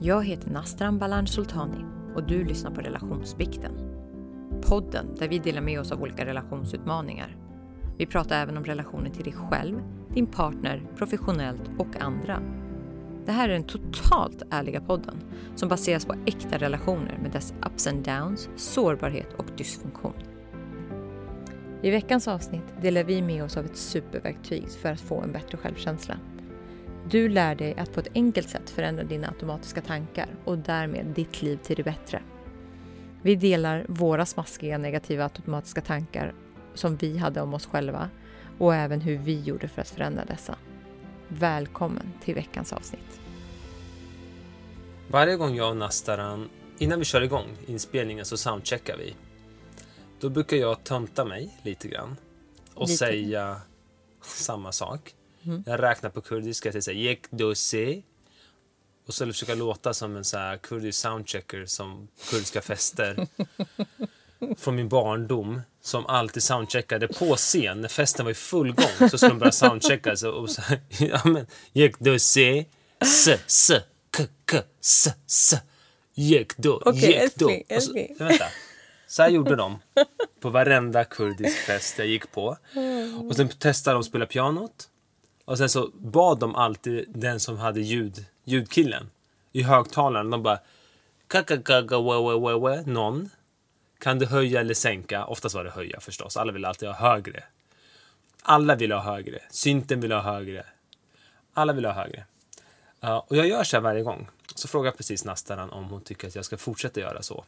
Jag heter Nastran Balan Sultani och du lyssnar på Relationsbikten. Podden där vi delar med oss av olika relationsutmaningar. Vi pratar även om relationer till dig själv, din partner, professionellt och andra. Det här är den totalt ärliga podden som baseras på äkta relationer med dess ups and downs, sårbarhet och dysfunktion. I veckans avsnitt delar vi med oss av ett superverktyg för att få en bättre självkänsla. Du lär dig att på ett enkelt sätt förändra dina automatiska tankar och därmed ditt liv till det bättre. Vi delar våra smaskiga negativa automatiska tankar som vi hade om oss själva och även hur vi gjorde för att förändra dessa. Välkommen till veckans avsnitt. Varje gång jag och Nastaran, innan vi kör igång inspelningen så soundcheckar vi. Då brukar jag tönta mig lite grann och Lite. säga samma sak. Mm. Jag räknar på kurdiska, jag säger Yek dose. Och så försöka låta som en så här kurdisk soundchecker som kurdiska fester. Från min barndom. Som alltid soundcheckade på scen. När festen var i full gång så skulle de börja soundchecka. Så, och så, ja men, dose. S, s, k, k, s, s. Yek do, Okej, yek do. älskling, Och så- älskling. Vänta. Så här gjorde de på varenda kurdisk fest jag gick på. Och sen testade de att spela pianot. Och sen så bad de alltid den som hade ljud, ljudkillen i högtalaren. De bara kakakaga någon. Kan du höja eller sänka? Oftast var det höja förstås. Alla ville alltid ha högre. Alla ville ha högre. Synten ville ha högre. Alla ville ha högre. Uh, och jag gör så här varje gång. Så frågar jag precis Nastaran om hon tycker att jag ska fortsätta göra så.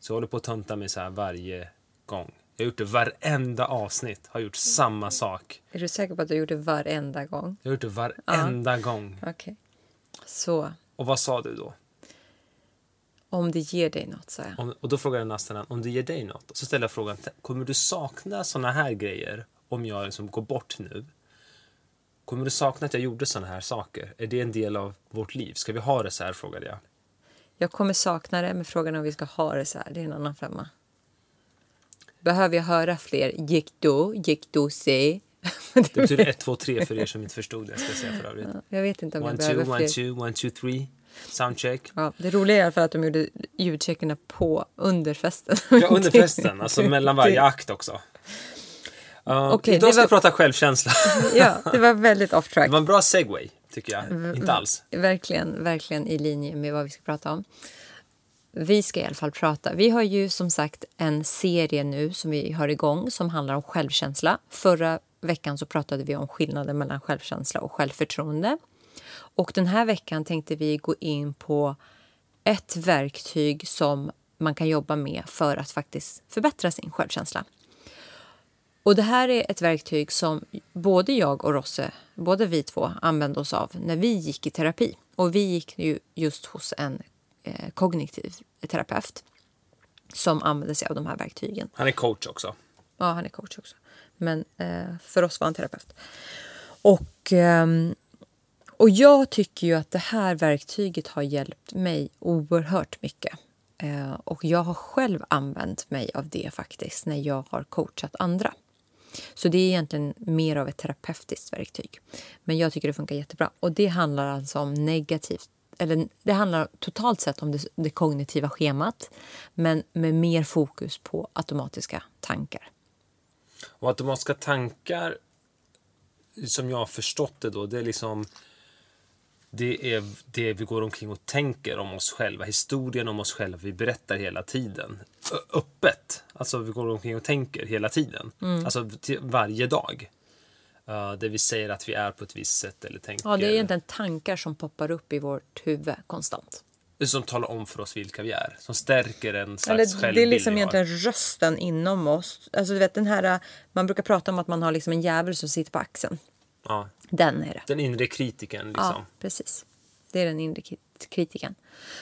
Så jag håller på att tönta mig så här varje gång. Jag har gjort det varenda avsnitt. Har gjort samma sak. Är du säker på att du gjort det varenda gång? Jag har gjort det varenda gång. Okej. Så, Och vad sa du då? om det ger dig något, sa jag. Om, och då frågade Nastaran om det ger dig något. Och så ställer jag frågan, kommer du sakna såna här grejer om jag liksom går bort nu? Kommer du sakna att jag gjorde såna här saker? Är det en del av vårt liv? Ska vi ha det så här? frågade jag. Jag kommer sakna det, men frågan är om vi ska ha det så här. Det är en annan femma. Behöver jag höra fler gick då, gick då se? Det betyder 1, 2, 3 för er som inte förstod det. Ska jag säga för övrigt. Jag vet inte om One, jag two, behöver one, fler. two, one, two, three. Soundcheck. Ja, det roliga är fall att de gjorde ljudcheckerna på under festen. Ja, under festen. Alltså mellan varje akt också. Uh, Okej, idag ska jag var- prata självkänsla. ja, det var väldigt off track. Det var en bra segway, tycker jag. Inte alls. Verkligen, verkligen i linje med vad vi ska prata om. Vi ska i alla fall prata. Vi har ju som sagt en serie nu som vi har igång som handlar om självkänsla. Förra veckan så pratade vi om skillnaden mellan självkänsla och självförtroende. Och den här veckan tänkte vi gå in på ett verktyg som man kan jobba med för att faktiskt förbättra sin självkänsla. Och det här är ett verktyg som både jag och Rosse, både vi två, använde oss av när vi gick i terapi. Och vi gick ju just hos en eh, kognitiv terapeut som använde sig av de här verktygen. Han är coach också. Ja, han är coach också. Men eh, för oss var han terapeut. Och, ehm, och jag tycker ju att det här verktyget har hjälpt mig oerhört mycket. Eh, och jag har själv använt mig av det faktiskt när jag har coachat andra. Så det är egentligen mer av ett terapeutiskt verktyg. Men jag tycker det funkar jättebra. Och det handlar alltså om negativt eller det handlar totalt sett om det, det kognitiva schemat men med mer fokus på automatiska tankar. Och automatiska tankar, som jag har förstått det då, det är liksom det är det vi går omkring och tänker om oss själva. Historien om oss själva vi berättar hela tiden. Ö- öppet. Alltså vi går omkring och tänker hela tiden. Mm. Alltså varje dag. Uh, där vi säger att vi är på ett visst sätt eller tänker. Ja, det är egentligen tankar som poppar upp i vårt huvud konstant. Som talar om för oss vilka vi är. Som stärker en slags Eller, självbild det är liksom egentligen rösten inom oss. Alltså, du vet, den här, man brukar prata om att man har liksom en djävul som sitter på axeln. Ja, Den är det. den inre kritiken liksom. Ja, precis. Det är den inre kri- kritiken.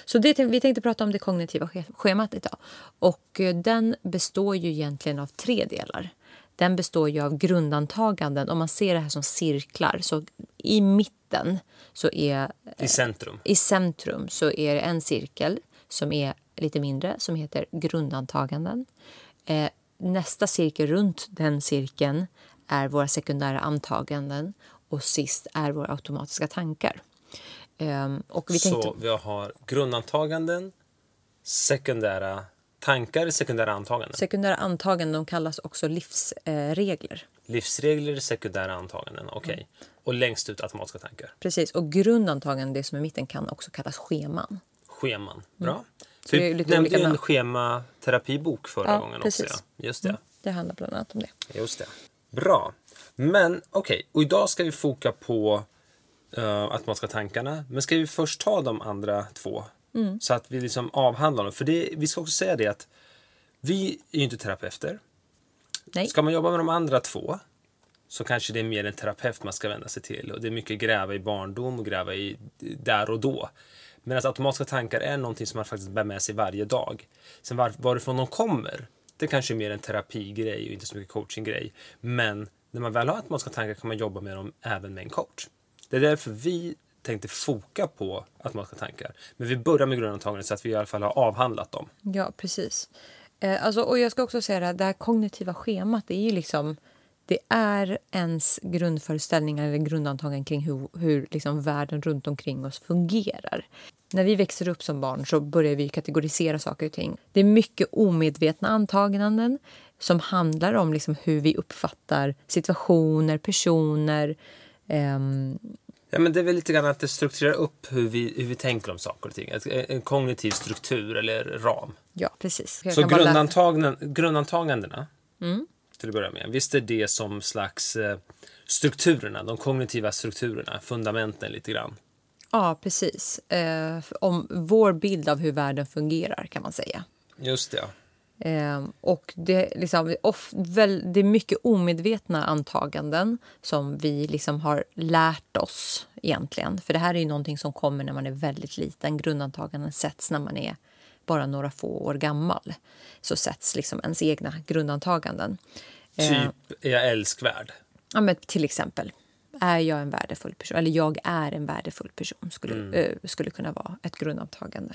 Så det, vi tänkte prata om det kognitiva sch- schemat idag. Och eh, den består ju egentligen av tre delar. Den består ju av grundantaganden. Om man ser det här som cirklar, så i mitten så är I centrum. i centrum så är det en cirkel som är lite mindre som heter grundantaganden. Eh, nästa cirkel runt den cirkeln är våra sekundära antaganden och sist är våra automatiska tankar. Ehm, och vi tänkte, Så vi har grundantaganden, sekundära tankar, sekundära antaganden. sekundära antaganden de kallas också livsregler. Livsregler, sekundära antaganden. Okej. Mm. Och längst ut automatiska tankar. Precis, och grundantaganden, det som är i mitten, kan också kallas scheman. Scheman. Bra. Så det är Vi nämnde olika en namn. schematerapibok förra Ja, gången precis. också. Ja. Just det. Det handlar bland annat om det. Just det. Bra. Men okej, och idag ska vi foka på uh, automatiska tankarna. Men ska vi först ta de andra två? Mm. Så att vi liksom avhandlar dem. För det, vi ska också säga det att vi är ju inte terapeuter. Nej, Ska man jobba med de andra två så kanske det är mer en terapeut man ska vända sig till. Och det är mycket gräva i barndom och gräva i där och då. Medan automatiska tankar är någonting som man faktiskt bär med sig varje dag. Sen var, varifrån de kommer, det kanske är mer en terapigrej och inte så mycket coachinggrej. Men när man väl har automatiska tankar kan man jobba med dem även med en coach. Det är därför vi tänkte foka på automatiska tankar. Men vi börjar med grundantagandet så att vi i alla fall har avhandlat dem. ja precis. Eh, alltså, och jag ska också säga det här, det här kognitiva schemat, det är ju liksom det är ens grundföreställningar eller grundantagen kring hur, hur liksom världen runt omkring oss fungerar. När vi växer upp som barn så börjar vi kategorisera saker och ting. Det är mycket omedvetna antaganden som handlar om liksom hur vi uppfattar situationer, personer. Ehm, Ja, men det är väl lite grann att det strukturerar upp hur vi, hur vi tänker om saker och ting. En kognitiv struktur eller ram. ja, precis. Jag Så grundantaganden, grundantagandena, Mm. till att börja med, visst är det som slags eh, strukturerna, de kognitiva strukturerna, fundamenten lite grann. Ja, precis. Eh, om vår bild av hur världen fungerar, kan man säga. Just det. Eh, och det, liksom, of, väl, det är mycket omedvetna antaganden som vi liksom har lärt oss egentligen. För det här är ju någonting som kommer när man är väldigt liten. Grundantaganden sätts när man är bara några få år gammal. Så sätts liksom ens egna grundantaganden. Eh, Typ, är jag älskvärd? Ja, men till exempel, är jag en värdefull person? Eller jag är en värdefull person skulle, eh, skulle kunna vara ett grundantagande.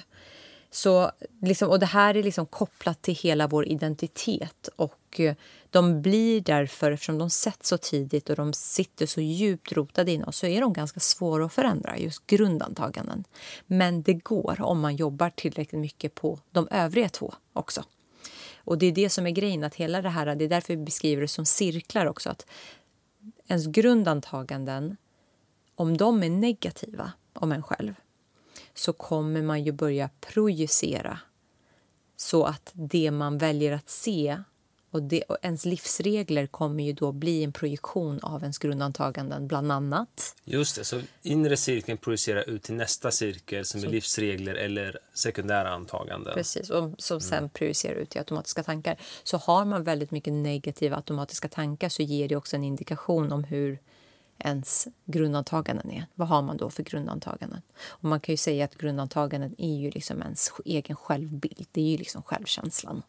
Så, liksom, och det här är liksom kopplat till hela vår identitet. Och eh, De blir därför, eftersom de sätts så tidigt och de sitter så djupt rotade in oss så är de ganska svåra att förändra, just grundantaganden. Men det går om man jobbar tillräckligt mycket på de övriga två också. Och det är det som är grejen, att hela det här, det är därför vi beskriver det som cirklar också. Att ens grundantaganden, om de är negativa om en själv så kommer man ju börja projicera så att det man väljer att se och, det, och ens livsregler kommer ju då bli en projektion av ens grundantaganden, bland annat. Just det, så inre cirkeln projicerar ut till nästa cirkel som är livsregler eller sekundära antaganden. Precis, och som sen projicerar ut i automatiska tankar. Så har man väldigt mycket negativa automatiska tankar så ger det också en indikation om hur ens grundantaganden är. Vad har man då för grundantaganden? Och man kan ju säga att grundantaganden är ju liksom ens egen självbild. Det är ju liksom självkänslan.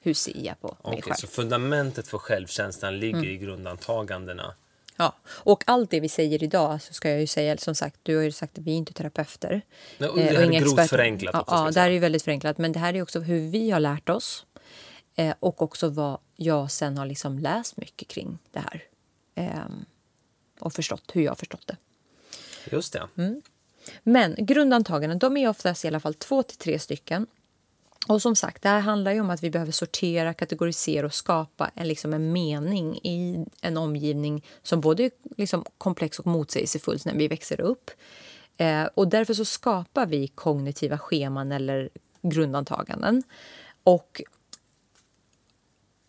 Hur ser jag på mig Okej, själv? så fundamentet för självkänslan ligger Mm. i grundantagandena. Ja, och allt det vi säger idag så ska jag ju säga, som sagt, du har ju sagt att vi är inte terapeuter. Nej, och det eh, här är inga grovt förenklat också, ja det här är ju väldigt förenklat. Men det här är också hur vi har lärt oss. Eh, och också vad jag sen har liksom läst mycket kring det här. Och förstått hur jag har förstått det. Just det. Mm. Men grundantaganden, de är oftast i alla fall två till tre stycken. Och som sagt, det här handlar ju om att vi behöver sortera, kategorisera och skapa en, liksom en mening i en omgivning som både är liksom komplex och motsägelsefull när vi växer upp. Eh, och därför så skapar vi kognitiva scheman eller grundantaganden. Och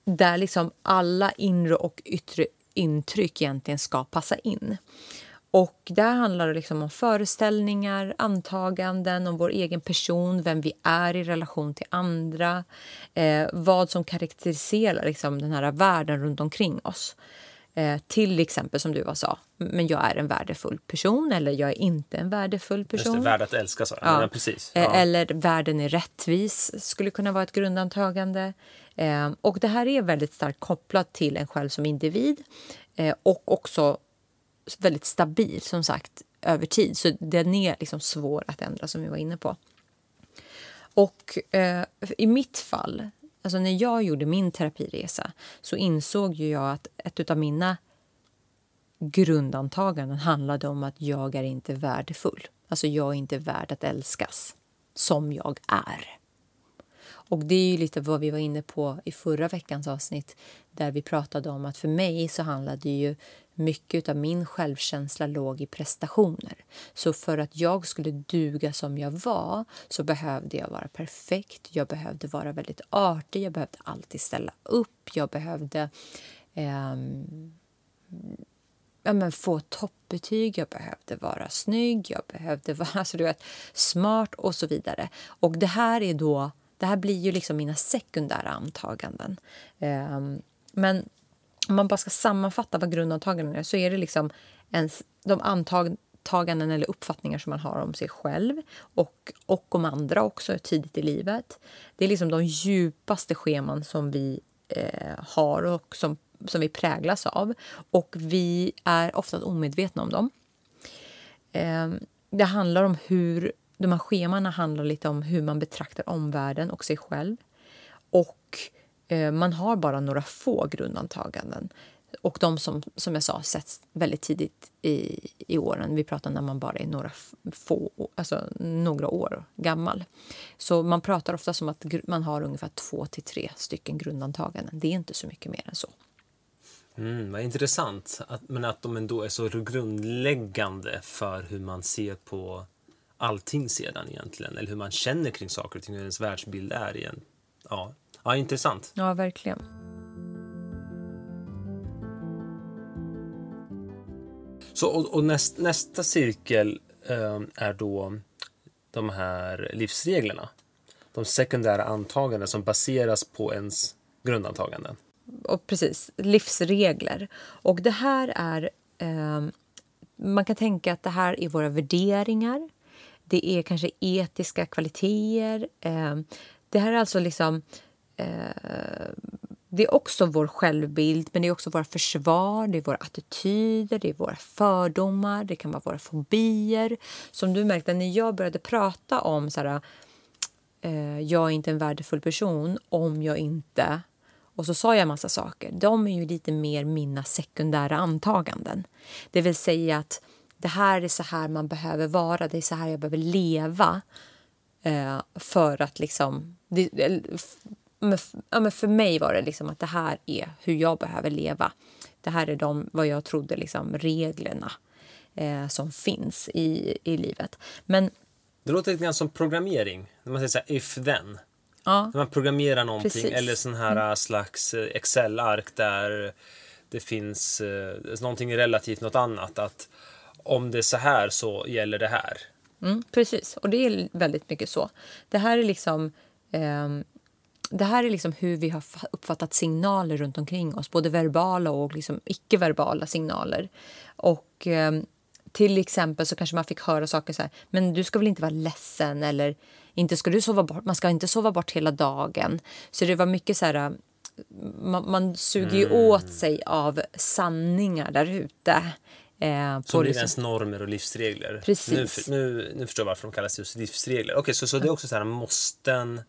där liksom alla inre och yttre intryck egentligen ska passa in. Och där handlar det liksom om föreställningar, antaganden om vår egen person, vem vi är i relation till andra, eh, vad som karaktäriserar liksom den här världen runt omkring oss. Eh, till exempel som du sa, men jag är en värdefull person eller jag är inte en värdefull Just person. det, värd att älska sa. Ja. precis. Eh, Ja. Eller världen är rättvis skulle kunna vara ett grundantagande. Eh, och det här är väldigt starkt kopplat till en själv som individ eh, och också väldigt stabil, som sagt, över tid. Så den är liksom svår att ändra, som vi var inne på. Och eh, i mitt fall, alltså när jag gjorde min terapiresa så insåg ju jag att ett av mina grundantaganden handlade om att jag är inte värdefull. Alltså jag är inte värd att älskas som jag är. Och det är ju lite vad vi var inne på i förra veckans avsnitt där vi pratade om att för mig så handlade ju mycket av min självkänsla låg i prestationer. Så för att jag skulle duga som jag var så behövde jag vara perfekt. Jag behövde vara väldigt artig, jag behövde alltid ställa upp. Jag behövde eh, ja, men få toppbetyg, jag behövde vara snygg, jag behövde vara alltså, du vet, smart och så vidare. Och det här är då det här blir ju liksom mina sekundära antaganden. Eh, men om man bara ska sammanfatta vad grundantaganden är så är det liksom ens, de antaganden eller uppfattningar som man har om sig själv och, och om andra också tidigt i livet. Det är liksom de djupaste scheman som vi eh, har och som, som vi präglas av. Och vi är ofta omedvetna om dem. Eh, det handlar om hur de här schemana handlar lite om hur man betraktar omvärlden och sig själv. Och eh, man har bara några få grundantaganden. Och de som, som jag sa sätts väldigt tidigt i, i åren. Vi pratar när man bara är några få, alltså några år gammal. Så man pratar ofta som att man har ungefär två till tre stycken grundantaganden. Det är inte så mycket mer än så. Mm, vad intressant. Att, men att de ändå är så grundläggande för hur man ser på allting sedan egentligen. Eller hur man känner kring saker och ting, hur ens världsbild är igen. Ja, ja intressant. Ja, verkligen. Så, och, och näst, nästa cirkel eh, är då de här livsreglerna. De sekundära antaganden som baseras på ens grundantaganden. Och precis, livsregler. Och det här är... Eh, man kan tänka att det här är våra värderingar, det är kanske etiska kvaliteter. Ehm, det här är alltså liksom... Eh, det är också vår självbild, men det är också våra försvar, det är våra attityder, det är våra fördomar, det kan vara våra fobier. Som du märkte när jag började prata om så här, eh, jag är inte en värdefull person om jag inte... Och så sa jag en massa saker. De är ju lite mer mina sekundära antaganden. Det vill säga att det här är så här man behöver vara, det är så här jag behöver leva. Eh, för att liksom... Det, ja, men för mig var det liksom att det här är hur jag behöver leva. Det här är de, vad jag trodde, liksom, reglerna eh, som finns i, i livet. Men, det låter lite grann som programmering. När man säger så här, if then. Ja, När man programmerar någonting. Precis. Eller sån här mm. slags eh, Excel-ark där det finns eh, någonting relativt något annat. Att om det är så här så gäller det här. Mm, precis, och det är väldigt mycket så. Det här är liksom... Eh, det här är liksom hur vi har uppfattat signaler runt omkring oss, både verbala och liksom icke-verbala signaler. Och eh, till exempel så kanske man fick höra saker så här, men du ska väl inte vara ledsen eller inte ska du sova bort, man ska inte sova bort hela dagen. Så det var mycket så här, man, man suger ju mm. åt sig av sanningar där ute. Eh, som blir ens normer och livsregler. Precis. Nu, nu, nu förstår jag varför de kallas just livsregler. Okej, okay, så, så det är också så här måsten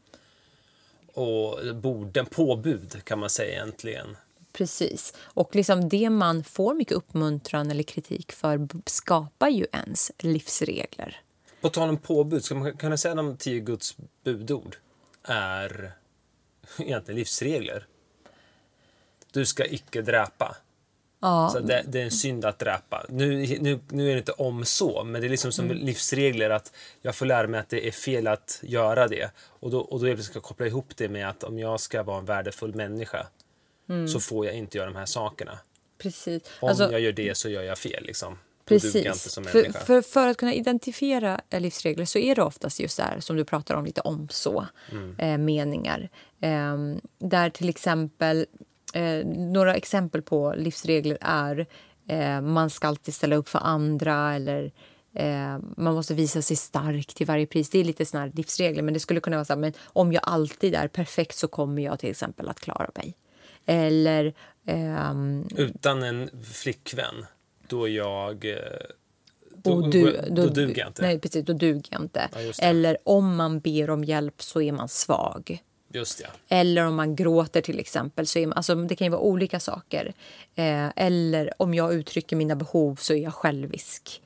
och borden, påbud kan man säga egentligen. Precis. Och liksom det man får mycket uppmuntran eller kritik för skapar ju ens livsregler. På tal om påbud, ska man kunna säga att de tio Guds budord är egentligen livsregler? Du ska icke dräpa. Ja. Så det, det, är en synd att dräpa. Nu, nu, nu är det inte om så, men det är liksom som mm. livsregler att jag får lära mig att det är fel att göra det. Och då, och då jag ska koppla ihop det med att om jag ska vara en värdefull människa mm. så får jag inte göra de här sakerna. Precis. Om alltså, jag gör det så gör jag fel. Liksom. Precis. För, för, för, att kunna identifiera livsregler så är det oftast just där som du pratar om lite om så, mm. eh, meningar. Eh, där till exempel Eh, några exempel på livsregler är eh, man ska alltid ställa upp för andra eller eh, man måste visa sig stark till varje pris. Det är lite såna livsregler, men det skulle kunna vara så här, men om jag alltid är perfekt så kommer jag till exempel att klara mig. Eller... Ehm, Utan en flickvän, då jag... Eh, då, du, då, då, duger jag inte. Nej, precis. Då duger jag inte. Ja, Eller om man ber om hjälp så är man svag. Just ja. Eller om man gråter till exempel. Så är man, alltså, det kan ju vara olika saker. Eh, eller om jag uttrycker mina behov så är jag självisk.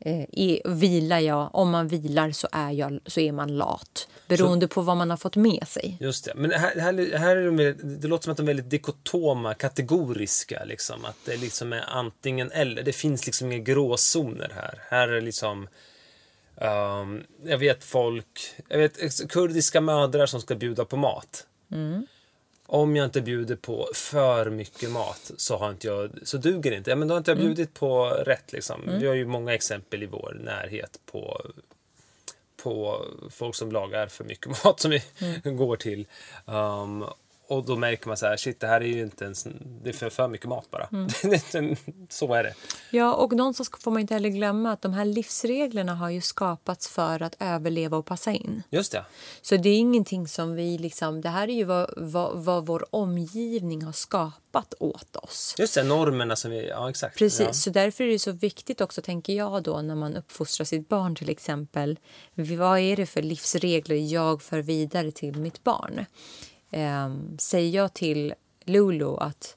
Eh, är, vilar jag, om man vilar så är, jag, så är man lat. Beroende så, på vad man har fått med sig. Just det. Men här, här, här är de, det låter som att de är väldigt dikotoma, kategoriska. Liksom. Att det liksom är antingen eller. Det finns liksom inga gråzoner här. Här är liksom... Um, jag vet folk, jag vet kurdiska mödrar som ska bjuda på mat. Mm om jag inte bjuder på för mycket mat så, har inte jag, så duger det inte. Ja, men då har inte jag mm. bjudit på rätt. Liksom. Mm. Vi har ju många exempel i vår närhet på, på folk som lagar för mycket mat som vi mm. går till. Um, och då märker man så här, shit det här är ju inte ens, det är för, för mycket mat bara. Mm. så är det. Ja, och någonstans får man inte heller glömma att de här livsreglerna har ju skapats för att överleva och passa in. Just det. Så det är ingenting som vi liksom, det här är ju vad, vad, vad vår omgivning har skapat åt oss. Just det, normerna som vi, ja exakt. Precis, ja. så därför är det så viktigt också tänker jag då när man uppfostrar sitt barn till exempel. Vad är det för livsregler jag för vidare till mitt barn? Eh, säger jag till Lulu att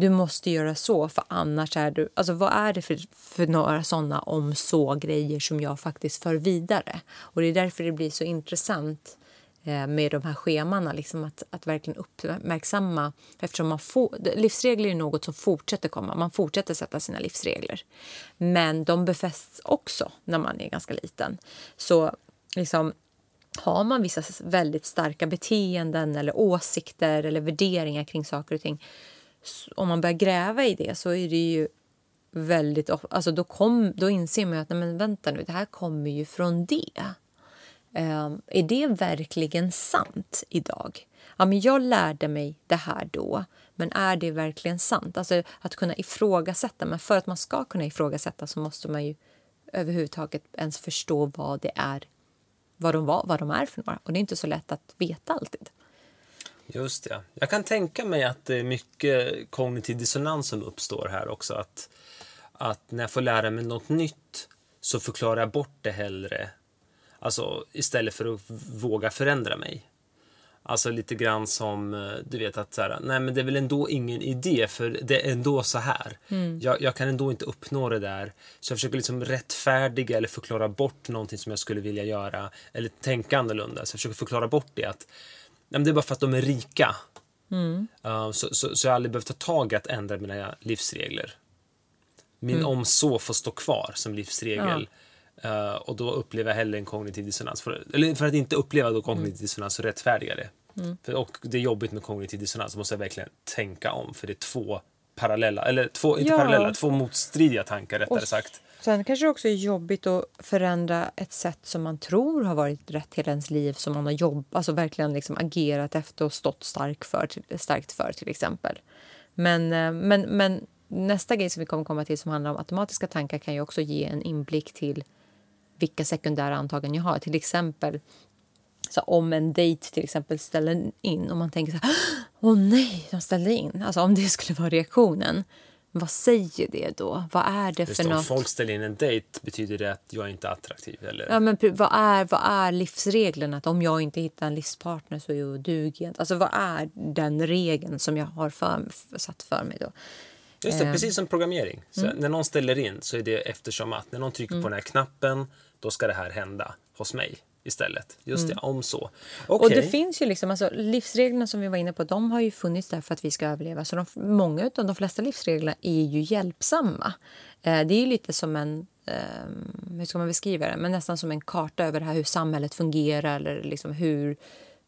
du måste göra så, för annars är du... Alltså vad är det för, för några såna om så-grejer som jag faktiskt för vidare? Och Det är därför det blir så intressant eh, med de här schemana, liksom att, att verkligen uppmärksamma... Eftersom man får, livsregler är något som fortsätter komma. Man fortsätter sätta sina livsregler. Men de befästs också när man är ganska liten. Så liksom, har man vissa väldigt starka beteenden eller åsikter eller värderingar kring saker och ting om man börjar gräva i det så är det ju väldigt... Alltså då, kom, då inser man att nej men vänta nu, det här kommer ju från det. Um, är det verkligen sant idag? Ja, men jag lärde mig det här då, men är det verkligen sant? Alltså att kunna ifrågasätta. Men för att man ska kunna ifrågasätta så måste man ju överhuvudtaget ens förstå vad det är vad de, var, vad de är för några. Och det är inte så lätt att veta alltid. Just det. Jag kan tänka mig att det är mycket kognitiv dissonans som uppstår här också. Att, att när jag får lära mig något nytt så förklarar jag bort det hellre. Alltså istället för att våga förändra mig. Alltså lite grann som, eh, du vet att så här, nej men det är väl ändå ingen idé för det är ändå så här. Mm. Jag, jag, kan ändå inte uppnå det där. Så jag försöker liksom rättfärdiga eller förklara bort någonting som jag skulle vilja göra. Eller tänka annorlunda. Så jag försöker förklara bort det att nej men det är bara för att de är rika. Mm. Uh, så, så, så jag har aldrig behövt ta tag i att ändra mina livsregler. Min mm. om så får stå kvar som livsregel. Ja. Uh, och då upplever jag hellre en kognitiv dissonans. För, eller för att inte uppleva då kognitiv mm. dissonans så rättfärdiga det. Mm. För, och det är jobbigt med kognitiv dissonans, så måste jag verkligen tänka om. För det är två parallella, eller två, inte ja. parallella, två motstridiga tankar rättare sagt. Sen kanske det också är jobbigt att förändra ett sätt som man tror har varit rätt hela ens liv, som man har jobbat, alltså verkligen liksom agerat efter och stått stark för, starkt för till exempel. Men, eh, men, men nästa grej som vi kommer komma till som handlar om automatiska tankar kan ju också ge en inblick till vilka sekundära antaganden jag har. Till exempel så om en dejt till exempel ställer in och man tänker så här, åh nej, de ställde in. Alltså om det skulle vara reaktionen. Vad säger det då? Vad är det Just för om något? Om folk ställer in en dejt betyder det att jag inte är attraktiv? Eller? Ja, men vad är, vad är livsregeln? Att om jag inte hittar en livspartner så är jag dugig. Alltså vad är den regeln som jag har för, satt för mig då? Just det, eh. precis som programmering. Mm. När någon ställer in så är det eftersom att när någon trycker mm. på den här knappen då ska det här hända hos mig istället. Just det, mm. om så. Okay. Och det finns ju liksom, alltså, livsreglerna som vi var inne på, de har ju funnits där för att vi ska överleva. Så de, många av de flesta livsreglerna är ju hjälpsamma. Eh, det är ju lite som en, eh, hur ska man beskriva det, men nästan som en karta över här, hur samhället fungerar eller liksom hur,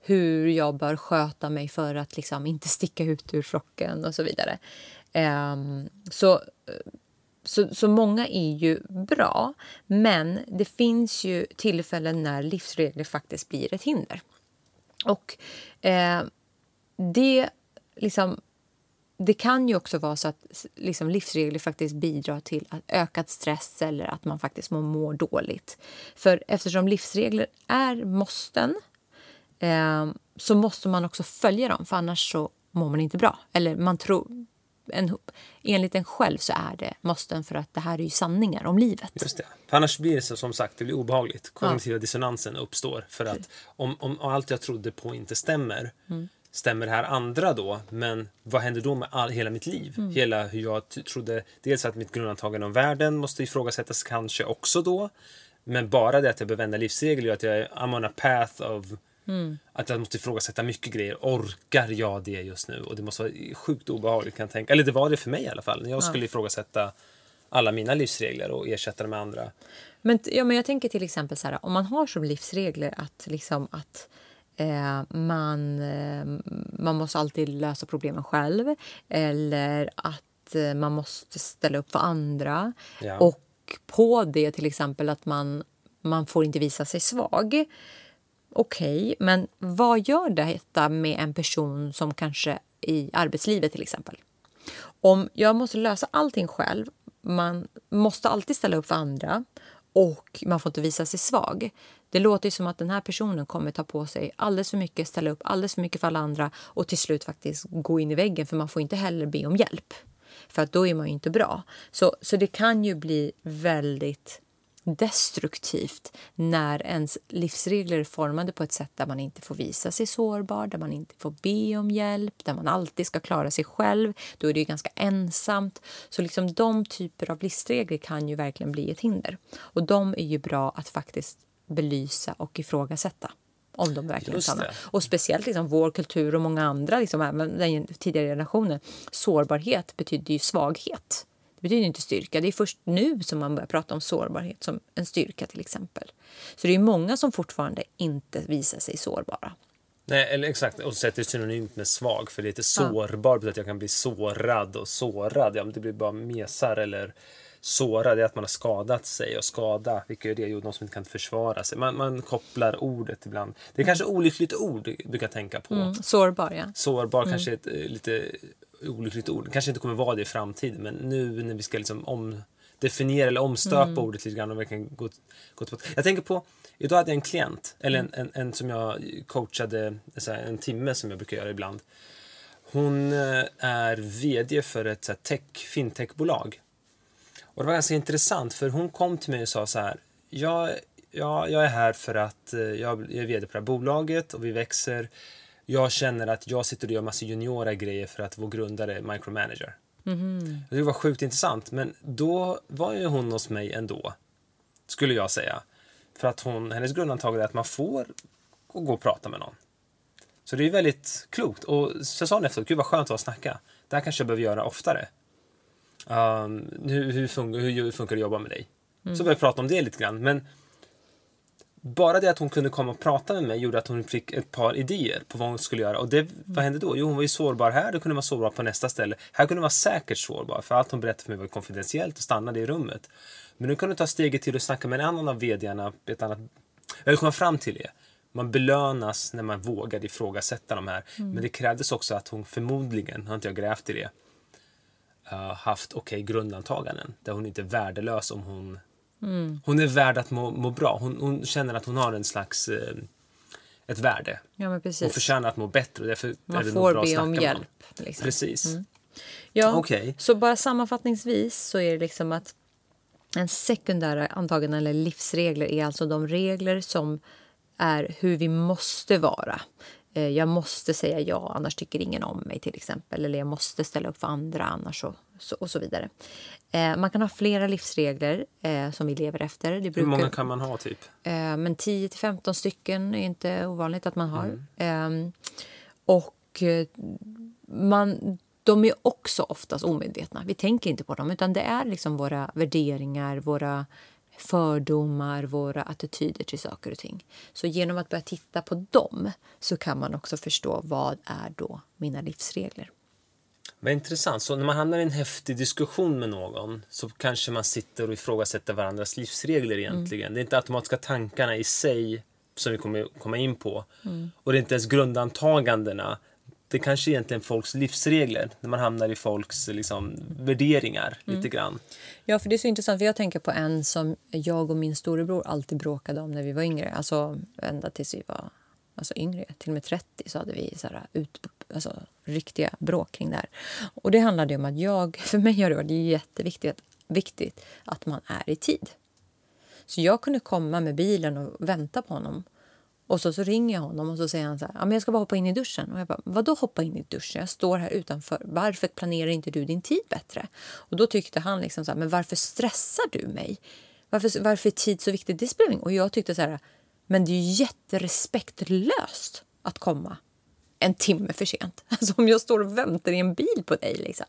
hur jag bör sköta mig för att liksom inte sticka ut ur flocken och så vidare. Eh, så så, så många är ju bra, men det finns ju tillfällen när livsregler faktiskt blir ett hinder. Och eh, det, liksom, det kan ju också vara så att liksom, livsregler faktiskt bidrar till ökad stress eller att man faktiskt mår, mår dåligt. För eftersom livsregler är måsten eh, så måste man också följa dem, för annars så mår man inte bra. Eller man tror en, enligt en själv så är det måsten för att det här är ju sanningar om livet. Just det. För annars blir det så, som sagt det blir obehagligt. Kognitiva ja. dissonansen uppstår för att om, om allt jag trodde på inte stämmer mm. stämmer det här andra då? Men vad händer då med all, hela mitt liv? Mm. Hela hur jag trodde, dels att mitt grundantagande om världen måste ifrågasättas kanske också då. Men bara det att jag behöver ändra livsregler gör att jag är I'm on a path of Mm. att jag måste ifrågasätta mycket grejer. Orkar jag det just nu? Och det måste vara sjukt obehagligt kan jag tänka. Eller det var det för mig i alla fall. När jag skulle ifrågasätta alla mina livsregler och ersätta dem med andra. Men, ja, men jag tänker till exempel så här, om man har som livsregler att, liksom, att eh, man, eh, man måste alltid lösa problemen själv eller att eh, man måste ställa upp för andra Ja. och på det till exempel att man, man får inte visa sig svag. Okej, men vad gör detta med en person som kanske i arbetslivet till exempel? Om jag måste lösa allting själv, man måste alltid ställa upp för andra och man får inte visa sig svag. Det låter ju som att den här personen kommer ta på sig alldeles för mycket, ställa upp alldeles för mycket för alla andra och till slut faktiskt gå in i väggen för man får inte heller be om hjälp. För att då är man ju inte bra. Så, så det kan ju bli väldigt destruktivt när ens livsregler är formade på ett sätt där man inte får visa sig sårbar, där man inte får be om hjälp, där man alltid ska klara sig själv. Då är det ju ganska ensamt. Så liksom de typer av livsregler kan ju verkligen bli ett hinder. Och de är ju bra att faktiskt belysa och ifrågasätta. Om de verkligen är sanna. Och speciellt liksom vår kultur och många andra, liksom, även den tidigare generationen. Sårbarhet betyder ju svaghet. Det betyder inte styrka. Det är först nu som man börjar prata om sårbarhet som en styrka till exempel. Så det är många som fortfarande inte visar sig sårbara. Nej, eller exakt. Och sätter synonymt med svag. För det är lite sårbar betyder att jag kan bli sårad och sårad. Ja, men det blir bara mesar eller sårad. Det är att man har skadat sig. Och skada, vilka är det? Jo, de som inte kan försvara sig. Man, man kopplar ordet ibland. Det är kanske olyckligt ord du brukar tänka på. Mm, sårbar, ja. Sårbar kanske är ett eh, lite olyckligt ord. Kanske inte kommer vara det i framtiden. Men nu när vi ska liksom omdefiniera eller omstöpa ordet lite grann och verkligen gå, gå tillbaka. Jag tänker på, idag hade jag en klient, eller en, en, en som jag coachade en timme som jag brukar göra ibland. Hon eh, är VD för ett så här, tech, fintechbolag. Och det var ganska intressant för hon kom till mig och sa så här. Jag, jag, jag är här för att eh, jag är VD på det här bolaget och vi växer. Jag känner att jag sitter och gör massa juniora grejer för att vår grundare är micromanager. Och Det var sjukt intressant, men då var ju hon hos mig ändå, skulle jag säga. För att hon, hennes grundantagande är att man får gå och prata med någon. Så det är väldigt klokt. Och så sa hon efteråt, gud vad skönt det var att snacka. Det här kanske jag behöver göra oftare. Um, hur, hur, funkar, hur funkar det att jobba med dig? Så började jag prata om det lite grann. Men bara det att hon kunde komma och prata med mig gjorde att hon fick ett par idéer på vad hon skulle göra. Och det, vad hände då? Jo, hon var ju sårbar här, då kunde vara sårbar på nästa ställe. Här kunde hon vara säkert sårbar, för allt hon berättade för mig var konfidentiellt och stannade i rummet. Men nu kan du ta steget till att snacka med en annan av vdarna. Ett annat... Vill komma fram till det. Man belönas när man vågar ifrågasätta de här. Men det krävdes också att hon förmodligen, har inte jag grävt i det, uh, haft okej grundantaganden. Där hon inte är värdelös om hon... Hon är värd att må, må bra. Hon, hon känner att hon har en slags... Eh, ett värde. Ja, men Hon precis. förtjänar att må bättre. Därför är Man nog får bra be om hjälp. Liksom. Precis. Ja, Okej. Så bara sammanfattningsvis så är det liksom att en sekundära antaganden eller livsregler är alltså de regler som är hur vi måste vara. Eh, Jag måste säga ja, annars tycker ingen om mig till exempel. Eller jag måste ställa upp för andra annars så, och så vidare. Eh, Man kan ha flera livsregler eh, som vi lever efter. Det Hur brukar, många kan man ha typ? Eh, Men 10 till 15 stycken är inte ovanligt att man har. Mm. Ehm, och eh, man, de är också oftast omedvetna. Vi tänker inte på dem, utan det är liksom våra värderingar, våra fördomar, våra attityder till saker och ting. Så genom att börja titta på dem så kan man också förstå vad är då mina livsregler. Vad intressant. Så när man hamnar i en häftig diskussion med någon så kanske man sitter och ifrågasätter varandras livsregler egentligen. Det är inte automatiska tankarna i sig som vi kommer komma in på. Och det är inte ens grundantagandena. Det kanske är egentligen folks livsregler när man hamnar i folks liksom, värderingar lite grann. Ja, för det är så intressant. För jag tänker på en som jag och min storebror alltid bråkade om när vi var yngre. Alltså ända tills vi var alltså, yngre, till och med 30, så hade vi så här, ut, alltså, riktiga bråk kring det här. Och det handlade om att jag, för mig har det varit jätteviktigt viktigt att man är i tid. Så jag kunde komma med bilen och vänta på honom. Och så, så ringer jag honom och så säger han så här, ja, men jag ska bara hoppa in i duschen. Och jag bara, vadå hoppa in i duschen? Jag står här utanför. Varför planerar inte du din tid bättre? Och då tyckte han liksom så här, men varför stressar du mig? Varför, varför är tid så viktigt? Det spelar ingen Och jag tyckte så här, men det är ju jätterespektlöst att komma en timme för sent. Alltså om jag står och väntar i en bil på dig. Liksom.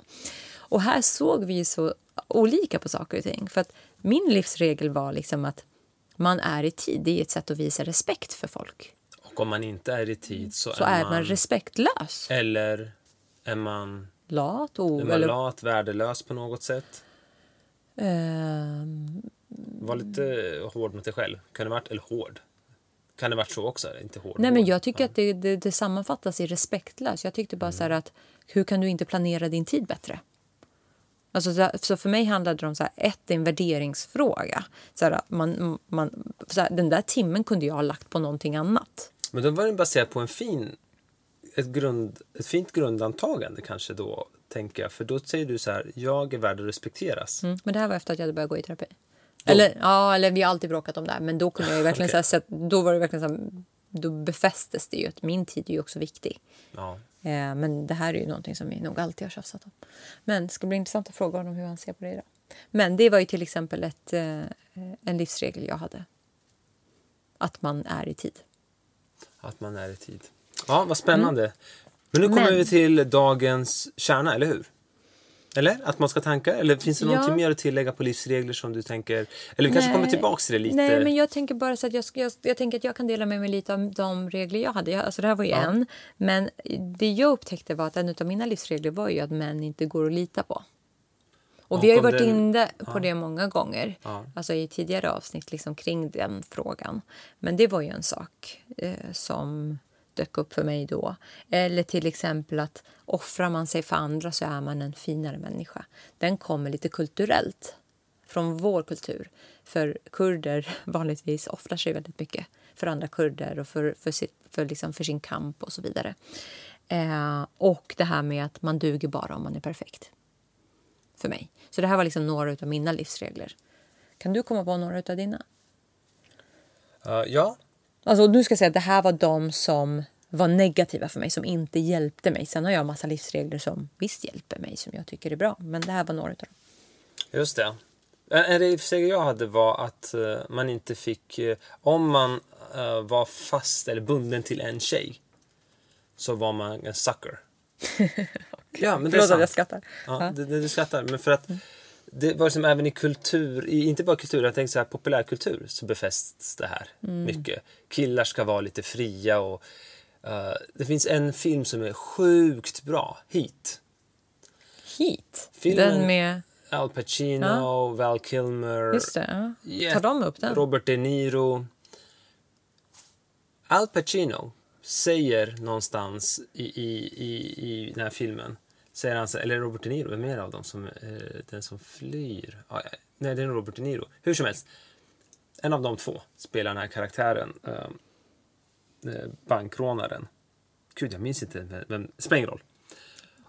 Och här såg vi så olika på saker och ting. För att min livsregel var liksom att man är i tid. Det är ett sätt att visa respekt för folk. Och om man inte är i tid så, Så är man respektlös. Eller är man, Lat, är o, man eller... lat, värdelös på något sätt? Ehm, Var lite hård mot dig själv. Kan det varit, eller hård? Kan det varit så också? Inte hård. nej, men jag tycker att det, det, det sammanfattas i respektlös. Jag tyckte bara så här att hur kan du inte planera din tid bättre? Alltså, så- så för mig handlade det om så här, ett, det är en värderingsfråga. Så här, man, man, så här, den där timmen kunde jag ha lagt på någonting annat. Men då var den baserad på en fin, ett, grund, ett fint grundantagande kanske då, tänker jag. För då säger du så här, jag är värd att respekteras. Mm. Men det här var efter att jag hade börjat gå i terapi. Eller, ja, eller vi har alltid bråkat om det här, men då kunde jag verkligen Okej. så här, då var det verkligen så här, då befästes det ju att min tid är ju också viktig. Ja. Eh, men det här är ju någonting som vi nog alltid har tjafsat om. Men det ska bli intressant att fråga honom hur han ser på det idag. Men det var ju till exempel ett, eh, en livsregel jag hade. Att man är i tid. Att man är i tid. Ja, vad spännande. Men nu kommer Mm. Men- vi till dagens kärna, eller hur? Eller? Att man ska tanka? Eller finns det Ja. någonting mer att tillägga på livsregler som du tänker? Eller vi kanske Nej. kommer tillbaka till det lite. Nej, men jag tänker bara så att jag, jag, jag tänker att jag kan dela med mig lite av de regler jag hade. Jag, alltså det här var ju en. Men det jag upptäckte var att en av mina livsregler var ju att män inte går att lita på. Och Och vi har ju varit den- inne på det många gånger. Ja. Alltså i tidigare avsnitt liksom kring den frågan. Men det var ju en sak eh, som dök upp för mig då. Eller till exempel att offrar man sig för andra så är man en finare människa. Den kommer lite kulturellt från vår kultur. För kurder vanligtvis offrar sig väldigt mycket för andra kurder och för, för, sitt, för, liksom för sin kamp och så vidare. Eh, och det här med att man duger bara om man är perfekt. För mig. Så det här var liksom några av mina livsregler. Kan du komma på några av dina? Uh, ja, Alltså, nu ska säga att det här var de som var negativa för mig, som inte hjälpte mig. Sen har jag en massa livsregler som visst hjälper mig, som jag tycker är bra. Men det här var några av dem. just det. En en livsregel jag hade var att eh, man inte fick... eh, om man eh, var fast eller bunden till en tjej så var man en sucker. Ja, men det är Förlåt att jag skrattar. Ja, Ja. det, det, du skrattar. Men för att det var som även i kultur, i, inte bara kultur, jag tänkte så här populärkultur så befästs det här Mm. mycket. Killar ska vara lite fria och eh, det finns en film som är sjukt bra, Heat. Heat. Filmen- Den med... Al Pacino, Val Kilmer, Just det. Ja. Yeah. Tar de upp den? Robert De Niro. Al Pacino säger någonstans i, i, i, i den här filmen, säger han så, eller Robert De Niro, vem är det av dem som, eh, den som flyr? Ah, nej, det är Robert De Niro. Hur som helst, en av de två spelar den här karaktären, eh, eh bankrånaren. Gud, jag minns inte, men spelar ingen roll.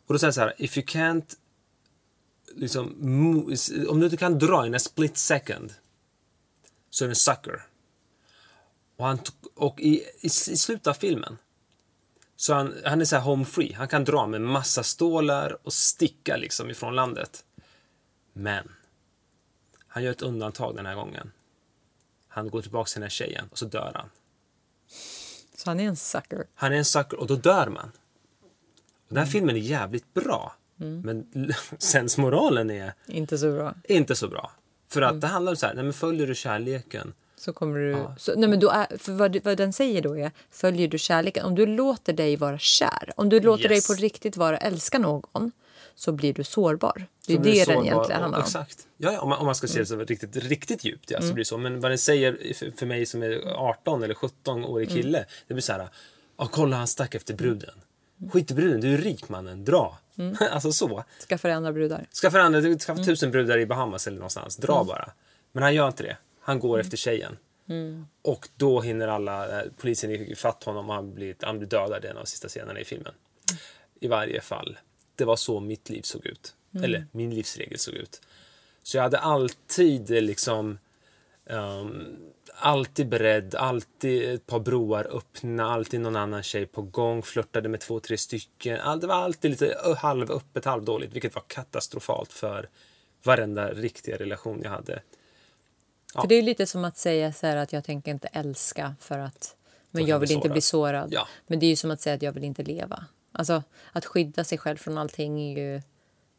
Och då säger han så här, if you can't liksom, om du inte kan dra in a split second så är du en sucker. Och, han, och i, i, i slutet av filmen så han, han är så här home free. Han kan dra med massa stålar och sticka liksom ifrån landet. Men han gör ett undantag den här gången. Han går tillbaka till den här tjejen och så dör han. Så han är en sucker. Han är en sucker och då dör man. Och den här filmen är jävligt bra. Men sensmoralen är Inte så bra. inte så bra. För att det handlar om så här, nej men följer du kärleken? Så kommer du... Så, nej men då är, för vad, vad den säger då är, följer du kärleken? Om du låter dig vara kär, om du låter Yes. dig på riktigt vara älska någon, så blir du sårbar. Det är Så det sårbar den egentligen handlar om. Exakt. Ja, ja, om, man, om man ska se det så riktigt, riktigt djupt, ja, så blir det så. Men vad den säger för, för mig som är 18 eller 17-årig kille, det blir så här, oh, kolla han stack efter bruden. Skit i bruden, du är rik mannen, dra. alltså så. Skaffa dig andra brudar. Skaffa andra, skaffa tusen brudar i Bahamas eller någonstans, dra bara. Men han gör inte det. Han går efter tjejen. Och då hinner alla, eh, polisen ifatt honom och han blir, han blir dödad i en av de sista scenerna i filmen. I varje fall. Det var så mitt liv såg ut. Eller min livsregel såg ut. Så jag hade alltid liksom Um, alltid beredd, alltid ett par broar öppna, alltid någon annan tjej på gång, flörtade med två, tre stycken. All, det var alltid lite halvöppet, halvdåligt, vilket var katastrofalt för varenda riktiga relation jag hade. Ja. För det är lite som att säga så att jag tänker inte älska för att men jag vill inte bli sårad. Ja. Men det är ju som att säga att jag vill inte leva. Alltså att skydda sig själv från allting är ju...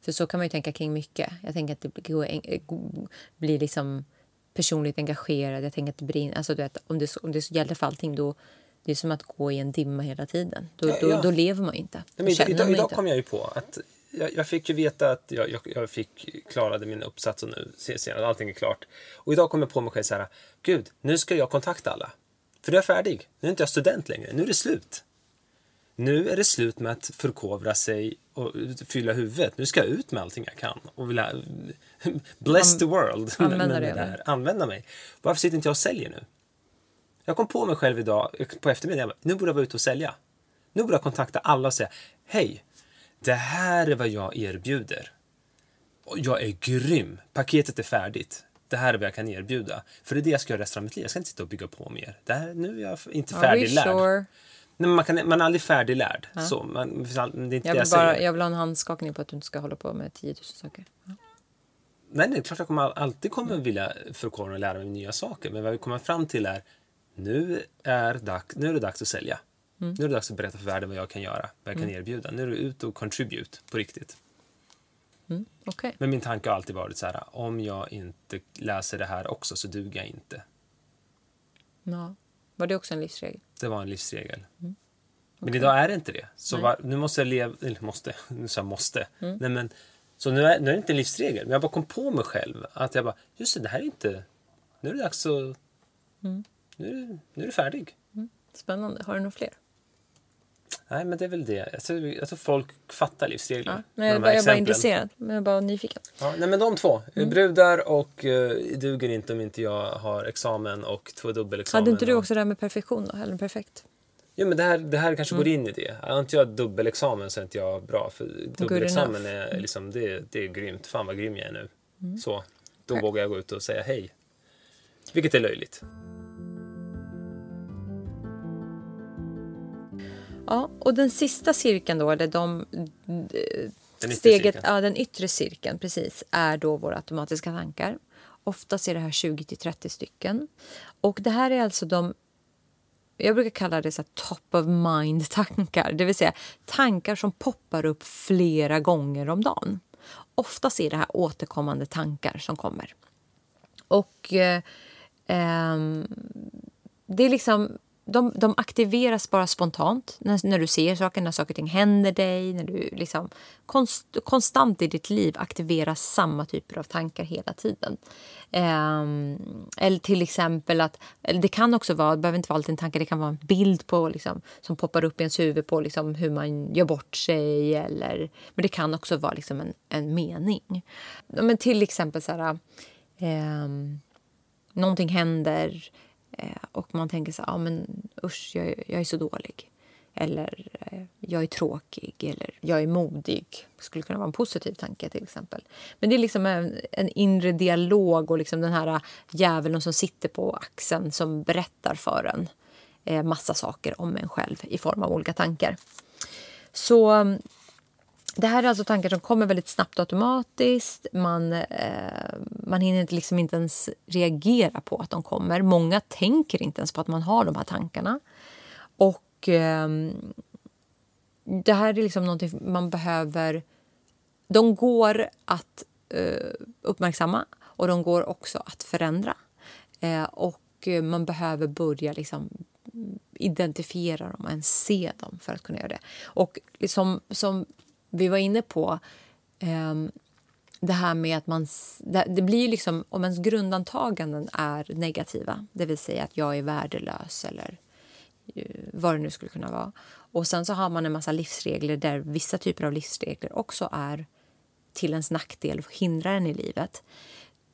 För så kan man ju tänka kring mycket. Jag tänker att det blir liksom personligt engagerad. Jag tänker att det brinner. Alltså, du vet, om, det, om det gäller för allting då det är som att gå i en dimma hela tiden. Då, ja, ja. då, då lever man inte. Nej, men idag, idag kom jag ju på att jag, jag, fick ju veta att jag, jag, jag fick klarade min uppsats och nu senare, allting är klart. Och idag kom jag på mig själv så här, gud, nu ska jag kontakta alla. För nu är jag färdig. Nu är inte jag student längre. Nu är det slut. Nu är det slut med att förkovra sig och fylla huvudet. Nu ska jag ut med allting jag kan och vilja bless the world. Använda det. Där. Använda mig. Varför sitter inte jag och säljer nu? Jag kom på mig själv idag på eftermiddagen. Nu borde jag vara ute och sälja. Nu borde jag kontakta alla och säga Hej, det här är vad jag erbjuder. Jag är grym. Paketet är färdigt. Det här är vad jag kan erbjuda. För det är det jag ska göra resten av mitt liv. Jag ska inte sitta och bygga på mer. Det här, nu är jag inte färdiglärd. Sure? Nej, man, kan, man är aldrig färdiglärd. Ja. Så, man, det är inte jag, vill jag, bara, jag vill ha en handskakning på att du inte ska hålla på med 10 000 saker. Ja. Nej, är klart jag kommer, alltid kommer vilja förkovra och lära mig nya saker. Men vad vi kommer fram till är nu är, dags, nu är det dags att sälja. Mm. Nu är det dags att berätta för världen vad jag kan göra, vad jag kan mm. erbjuda. Nu är det ut och contribute på riktigt. Mm. Okay. Men min tanke har alltid varit så här, om jag inte läser det här också så duger jag inte. Ja. Var det också en livsregel? Det var en livsregel. Mm. Okay. Men idag är det inte det. Så var, nu måste jag leva, eller måste, nu sa jag måste. Mm. Nej, men, så nu är, nu är det inte en livsregel. Men jag bara kom på mig själv att jag bara, just det, det här är inte, nu är det dags att, mm. nu, nu är du färdig. Mm. Spännande. Har du några fler? Nej, men det är väl det. Jag tror, jag tror folk fattar livsregler. Ja, men jag, bara, jag är bara intresserad. Men jag bara nyfiken. Ja, nej, men de två. Mm. Brudar och uh, duger inte om inte jag har examen och två dubbelexamen. Hade inte du också det här med perfektion då? Eller perfekt? Jo, men det här, det här kanske mm. går in i det. Har inte jag dubbelexamen så är inte jag bra. För dubbelexamen är, liksom, det, det är grymt. Fan vad grym jag är nu. Mm. Så, då okay. vågar jag gå ut och säga hej. Vilket är löjligt. Ja, och den sista cirkeln då, eller de, den steget, ja, den yttre cirkeln, precis, är då våra automatiska tankar. Oftast är det här 20 till 30 stycken. Och det här är alltså de jag brukar kalla det så top of mind-tankar. Det vill säga tankar som poppar upp flera gånger om dagen. Oftast är det här återkommande tankar som kommer. Och eh, eh, det är liksom de, de aktiveras bara spontant när, när du ser saker, när saker och ting händer dig. När du liksom konst, konstant i ditt liv aktiveras samma typer av tankar hela tiden. Um, eller till exempel att, eller det kan också vara, det behöver inte vara alltid en tanke, det kan vara en bild på, liksom, som poppar upp i ens huvud på liksom, hur man gör bort sig. Eller, men det kan också vara liksom, en, en mening. Men till exempel så här, um, någonting händer Eh, och man tänker så här, ah, men usch, jag, jag är så dålig. Eller eh, jag är tråkig eller jag är modig. Det skulle kunna vara en positiv tanke till exempel. Men det är liksom en, en inre dialog och liksom den här eh, djävulen som sitter på axeln som berättar för en eh, massa saker om en själv i form av olika tankar. Så det här är alltså tankar som kommer väldigt snabbt och automatiskt. Man, eh, man hinner inte, liksom inte ens reagera på att de kommer. Många tänker inte ens på att man har de här tankarna. Och eh, det här är liksom någonting man behöver... De går att eh, uppmärksamma och de går också att förändra. Eh, och man behöver börja liksom identifiera dem och ens se dem för att kunna göra det. Och liksom, som vi var inne på eh, det här med att man... Det blir liksom, om ens grundantaganden är negativa, det vill säga att jag är värdelös eller vad det nu skulle kunna vara. Och sen så har man en massa livsregler där vissa typer av livsregler också är till ens nackdel och hindrar en i livet.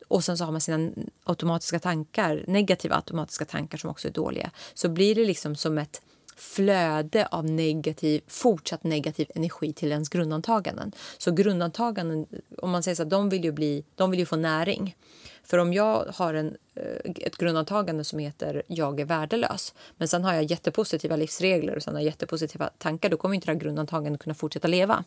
Och sen så har man sina automatiska tankar, negativa automatiska tankar som också är dåliga. Så blir det liksom som ett flöde av negativ, fortsatt negativ energi till ens grundantaganden. Så grundantaganden, om man säger så, de vill ju, bli, de vill ju få näring. För om jag har en, eh, ett grundantagande som heter jag är värdelös, men sen har jag jättepositiva livsregler och sen har jättepositiva tankar, då kommer inte det här grundantagandet kunna fortsätta leva.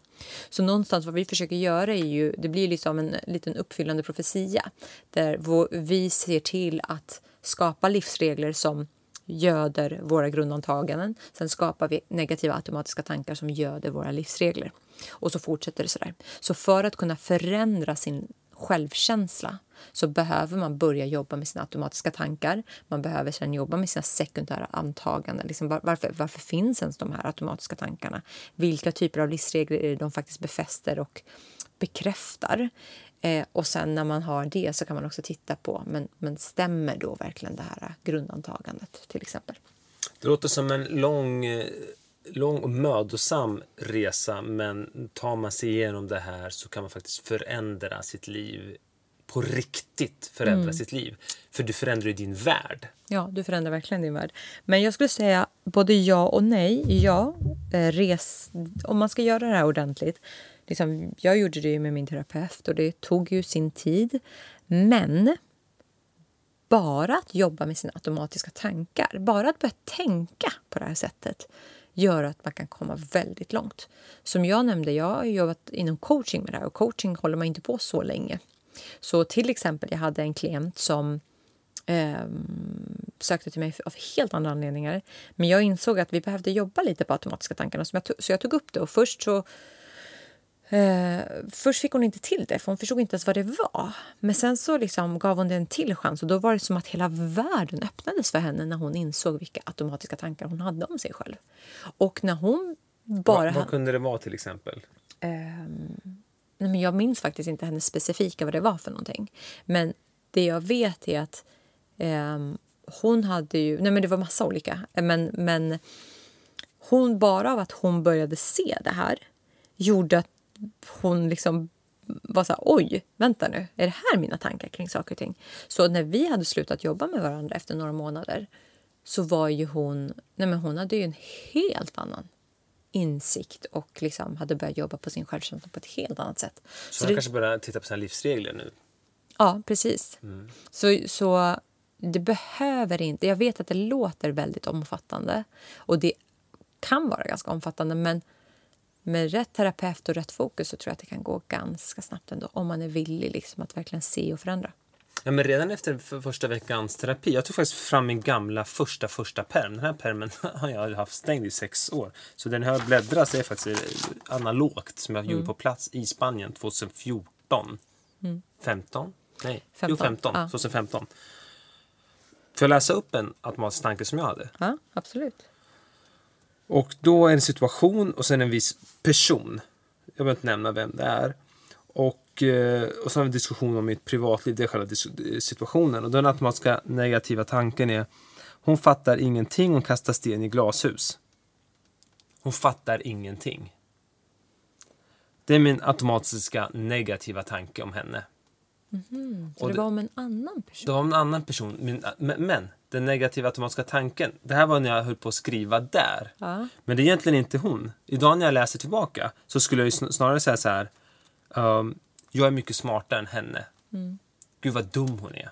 Så någonstans vad vi försöker göra är ju, det blir liksom en liten uppfyllande profetia där vi ser till att skapa livsregler som göder våra grundantaganden. Sen skapar vi negativa automatiska tankar som göder våra livsregler. Och så fortsätter det sådär. Så för att kunna förändra sin självkänsla så behöver man börja jobba med sina automatiska tankar. Man behöver sedan jobba med sina sekundära antaganden. Liksom varför, varför finns ens de här automatiska tankarna? Vilka typer av livsregler är det de faktiskt befäster och bekräftar? Eh, och sen när man har det så kan man också titta på, men, men stämmer då verkligen det här grundantagandet till exempel? Det låter som en lång, lång och mödosam resa, men tar man sig igenom det här så kan man faktiskt förändra sitt liv på riktigt förändra mm. sitt liv. För du förändrar ju din värld. Ja, du förändrar verkligen din värld. Men jag skulle säga både ja och nej. Ja, eh, res, om man ska göra det här ordentligt liksom, jag gjorde det med min terapeut och det tog ju sin tid. Men bara att jobba med sina automatiska tankar, bara att börja tänka på det här sättet gör att man kan komma väldigt långt. Som jag nämnde, jag har jobbat inom coaching med det här och coaching håller man inte på så länge. Så till exempel, jag hade en klient som eh, sökte till mig av helt andra anledningar. Men jag insåg att vi behövde jobba lite på automatiska tankarna så jag, tog, så jag tog upp det och först så Eh, först fick hon inte till det, för hon förstod inte ens vad det var. Men sen så liksom gav hon det en till chans och då var det som att hela världen öppnades för henne när hon insåg vilka automatiska tankar hon hade om sig själv. Och när hon bara... Vad, vad kunde det vara till exempel? Eh, nej men jag minns faktiskt inte hennes specifika vad det var för någonting. Men det jag vet är att eh, hon hade ju... Nej men det var massa olika. Men, men hon, bara av att hon började se det här gjorde att hon liksom var så här, oj, vänta nu, är det här mina tankar kring saker och ting? Så när vi hade slutat jobba med varandra efter några månader så var ju hon, nej men hon hade ju en helt annan insikt och liksom hade börjat jobba på sin självkänsla på ett helt annat sätt. Så, så hon det, kanske börjar titta på sina livsregler nu? Ja, precis. Mm. Så, så det behöver inte... Jag vet att det låter väldigt omfattande och det kan vara ganska omfattande men med rätt terapeut och rätt fokus så tror jag att det kan gå ganska snabbt ändå om man är villig liksom att verkligen se och förändra. Ja, men redan efter första veckans terapi, jag tog faktiskt fram min gamla första första perm. Den här permen har jag haft stängd i sex år. Så den här bläddras är faktiskt analogt som jag mm. gjorde på plats i Spanien 2014. Mm. 15? Nej, 15. jo 15. Ja. 2015. Får jag läsa upp en automatisk tanke som jag hade? Ja, absolut. Och då är en situation och sen en viss person. Jag behöver inte nämna vem det är. Och, eh, och så har vi en diskussion om mitt privatliv, det är själva situationen. Och den automatiska negativa tanken är Hon fattar ingenting, hon kastar sten i glashus. Hon fattar ingenting. Det är min automatiska negativa tanke om henne. Mm -hmm. Så och det var om en annan person? Det var om en annan person. Men, men den negativa automatiska tanken. Det här var när jag höll på att skriva där. Ja. Men det är egentligen inte hon. Idag när jag läser tillbaka så skulle jag snarare säga så här. Um, jag är mycket smartare än henne. Mm. Gud vad dum hon är.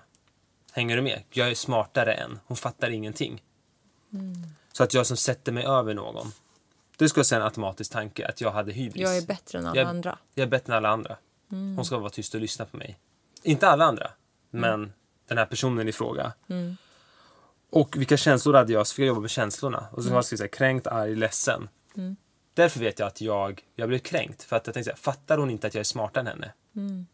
Hänger du med? Jag är smartare än. Hon fattar ingenting. Mm. Så att jag som sätter mig över någon. Det skulle jag säga en automatisk tanke. Att jag hade hybris. Jag är bättre än alla jag, andra. Jag är bättre än alla andra. Mm. Hon ska vara tyst och lyssna på mig. Inte alla andra. Men mm. den här personen i fråga. Mm. Och vilka känslor hade jag? Så fick jag jobba med känslorna. Och så mm. jag kränkt, arg, ledsen. Mm. Därför vet jag att jag, jag blev kränkt. För att jag tänkte, fattar hon inte att jag är smartare än henne? Mm.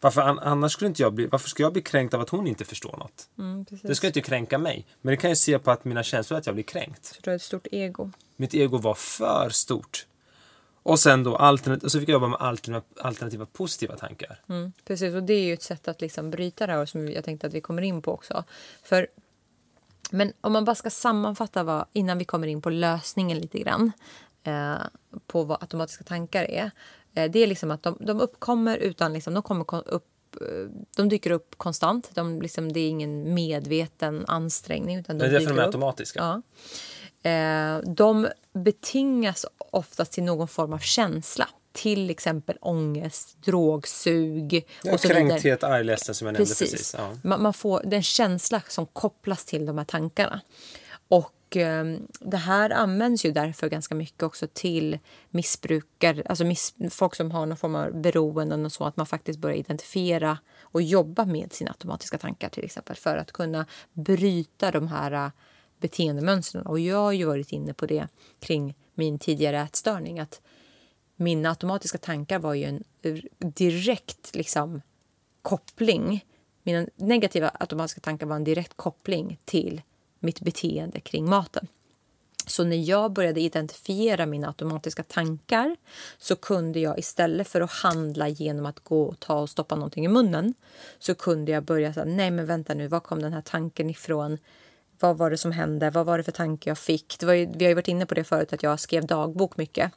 Varför, annars skulle inte jag bli, varför ska jag bli kränkt av att hon inte förstår något? Mm, det ska inte kränka mig. Men det kan jag se på att mina känslor att jag blir kränkt. Så du har ett stort ego? Mitt ego var för stort. Och sen då alternat och så fick jag jobba med alternativa, alternativa positiva tankar. Mm, precis, och det är ju ett sätt att liksom bryta det här som jag tänkte att vi kommer in på också. För men om man bara ska sammanfatta vad, innan vi kommer in på lösningen lite grann eh, på vad automatiska tankar är. Eh, det är liksom att de, de uppkommer utan, liksom, de kommer upp eh, de dyker upp konstant. De, liksom, det är ingen medveten ansträngning. Utan de det är därför de är automatiska. Ja. Eh, de betingas oftast till någon form av känsla till exempel ångest, drogsug Ja, och så kränkthet, arg, som jag nämnde Precis. precis. Ja. Man, man får den känsla som kopplas till de här tankarna. Och eh, det här används ju därför ganska mycket också till missbrukare, alltså miss, folk som har någon form av beroenden och så, att man faktiskt börjar identifiera och jobba med sina automatiska tankar till exempel för att kunna bryta de här eh, beteendemönstren. Och jag har ju varit inne på det kring min tidigare ätstörning, att mina automatiska tankar var ju en direkt liksom, koppling. Mina negativa automatiska tankar var en direkt koppling till mitt beteende kring maten. Så när jag började identifiera mina automatiska tankar så kunde jag istället för att handla genom att gå och ta och stoppa någonting i munnen så kunde jag börja säga nej men vänta nu, var kom den här tanken ifrån? Vad var det som hände? Vad var det för tanke jag fick? Det var ju, vi har ju varit inne på det förut att jag skrev dagbok mycket.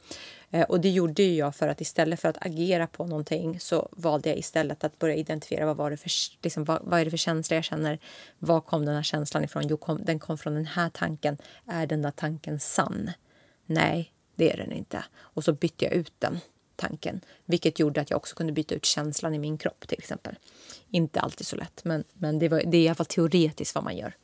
Eh, och det gjorde ju jag för att istället för att agera på någonting så valde jag istället att börja identifiera vad var det för, liksom, vad, vad är det för känsla jag känner? Var kom den här känslan ifrån? Jo, kom, den kom från den här tanken. Är den där tanken sann? Nej, det är den inte. Och så bytte jag ut den tanken, vilket gjorde att jag också kunde byta ut känslan i min kropp till exempel. Inte alltid så lätt, men, men det, var, det är i alla fall teoretiskt vad man gör.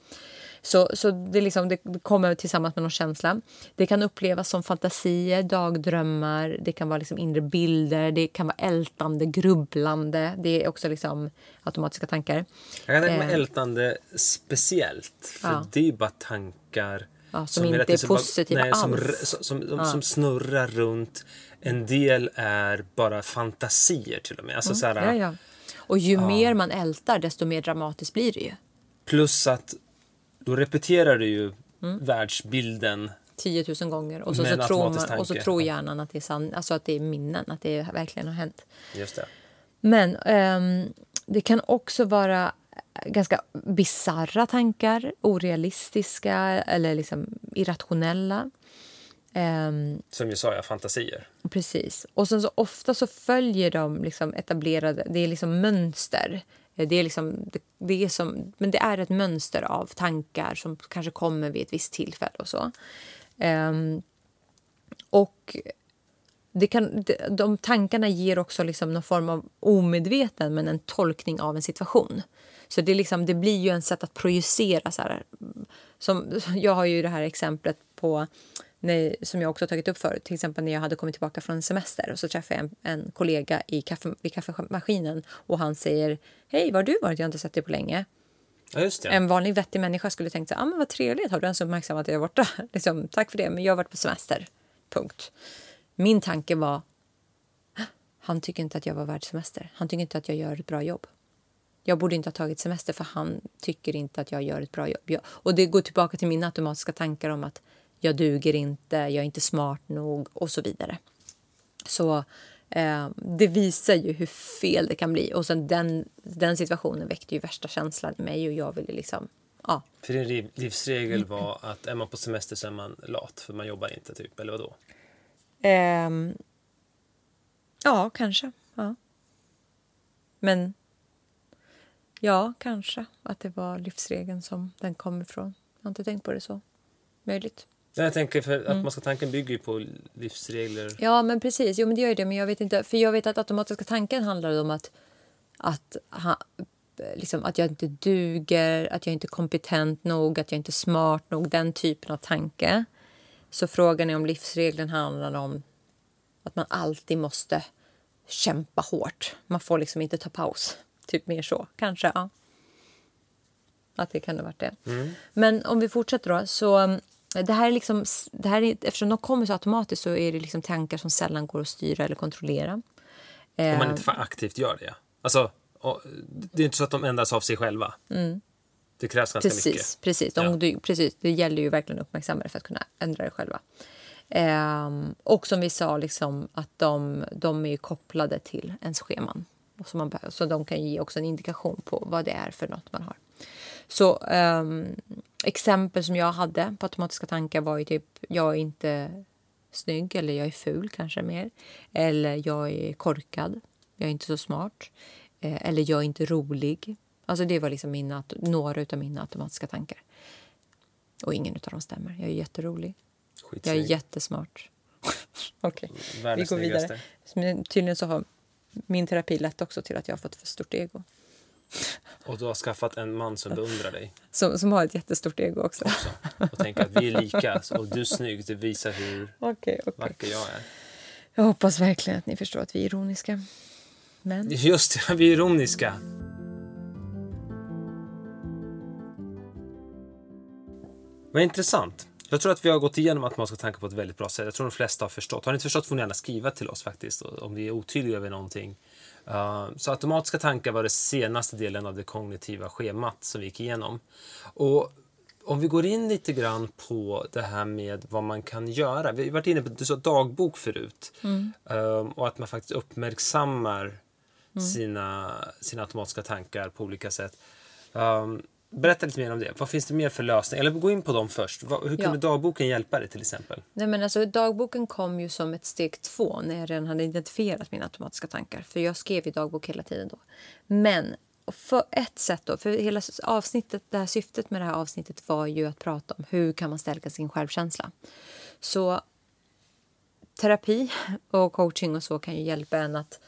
Så, så det, liksom, det kommer tillsammans med någon känsla. Det kan upplevas som fantasier, dagdrömmar, det kan vara liksom inre bilder, det kan vara ältande, grubblande. Det är också liksom automatiska tankar. Jag kan tänka mig Eh. ältande speciellt. För Ja. det är ju bara tankar Ja, som hela inte är bara- positiva nej, som, alls. som, som, som, som snurrar runt. En del är bara fantasier till och med. Alltså, Mm. Ja, ja. Och ju mer man ältar, desto mer dramatiskt blir det ju. Plus att då repeterar du ju Mm. världsbilden. 10 000 gånger. Och så, så, tror, man, och så tror hjärnan att det är sant, alltså att det är minnen, att det verkligen har hänt. Just det. Men ehm, det kan också vara ganska bizarra tankar, orealistiska eller liksom irrationella. Ehm, Som jag sa, ja, fantasier. Precis. Och sen så ofta så följer de liksom etablerade, det är liksom mönster. Eh, det är liksom, det, det är som, men det är ett mönster av tankar som kanske kommer vid ett visst tillfälle och så. Um, och det kan, de, tankarna ger också liksom någon form av omedveten men en tolkning av en situation. Så det, liksom, det blir ju en sätt att projicera. Så här. Som, jag har ju det här exemplet på när, som jag också tagit upp förut. Till exempel när jag hade kommit tillbaka från en semester och så träffade jag en, en kollega i kaffe, vid kaffemaskinen och han säger Hej, var har du varit? Jag har inte sett dig på länge. Ja. En vanlig vettig människa skulle tänkt så här, ah, men vad trevligt, har du ens uppmärksammat att jag är borta? Liksom, Tack för det, men jag har varit på semester. Punkt. Min tanke var, han tycker inte att jag var värd semester. Han tycker inte att jag gör ett bra jobb. Jag borde inte ha tagit semester för han tycker inte att jag gör ett bra jobb. Jag, och det går tillbaka till mina automatiska tankar om att jag duger inte, jag är inte smart nog och så vidare. Så eh, det visar ju hur fel det kan bli. Och sen den, den situationen väckte ju värsta känslan i mig och jag ville liksom, ja. För din liv- livsregel var att är man på semester så är man lat för man jobbar inte typ, eller vadå? Ehm, ja, kanske. Ja. Men ja, kanske att det var livsregeln som den kom ifrån. Jag har inte tänkt på det så. Möjligt. Ja, Jag tänker för Mm. att man ska tanken bygger ju på livsregler. Ja, men precis. Jo, men det gör ju det. Men jag vet inte. För jag vet att automatiska tanken handlar om att, att, ha, liksom, att jag inte duger, att jag inte är kompetent nog, att jag inte är smart nog. Den typen av tanke. Så frågan är om livsregeln handlar om att man alltid måste kämpa hårt. Man får liksom inte ta paus. Typ mer så, kanske. Ja. Att det kan ha varit det. Men om vi fortsätter då. Så det här är liksom, det här är, eftersom de kommer så automatiskt så är det liksom tankar som sällan går att styra eller kontrollera. Om man Eh, inte aktivt gör det. Alltså, det är inte så att de ändras av sig själva. Det krävs ganska Precis, mycket. precis. De, Ja. du, precis. Det gäller ju verkligen att uppmärksamma det för att kunna ändra det själva. Ehm, och som vi sa, liksom, att de, de är kopplade till ens scheman. Och så, man, så de kan ge också en indikation på vad det är för något man har. Så ehm, exempel som jag hade på automatiska tankar var ju typ jag är inte snygg eller jag är ful kanske mer. Eller jag är korkad. Jag är inte så smart. Eh, eller jag är inte rolig. Alltså det var liksom mina, några av mina automatiska tankar. Och ingen av dem stämmer. Jag är jätterolig. Jag är Skitsnygg. jättesmart. Okej, vi Världens går vidare. Tydligen så har min terapi lett också till att jag har fått för stort ego. Och du har skaffat en man som beundrar dig Som, som har ett jättestort ego också. också. Och tänker att vi är lika. Och du är snygg. Det visar hur Okej, okej. vacker jag är. Jag hoppas verkligen att ni förstår att vi är ironiska. Men Just det, vi är ironiska. Vad intressant. Jag tror att vi har gått igenom automatiska tankar på ett väldigt bra sätt. Jag tror de flesta har förstått. Har ni inte förstått får ni gärna skriva till oss faktiskt om vi är otydliga över någonting. Så automatiska tankar var det senaste delen av det kognitiva schemat som vi gick igenom. Och om vi går in lite grann på det här med vad man kan göra. Vi har varit inne på du sa dagbok förut. Um, och att man faktiskt uppmärksammar sina, sina automatiska tankar på olika sätt. Um, berätta lite mer om det. Vad finns det mer för lösningar? Eller gå in på dem först. Hur kunde Ja. dagboken hjälpa dig till exempel? Nej, men alltså, dagboken kom ju som ett steg två när jag redan hade identifierat mina automatiska tankar. För jag skrev ju dagbok hela tiden då. Men för ett sätt då, för hela avsnittet, det här syftet med det här avsnittet var ju att prata om hur kan man stärka sin självkänsla. Så terapi och coaching och så kan ju hjälpa en att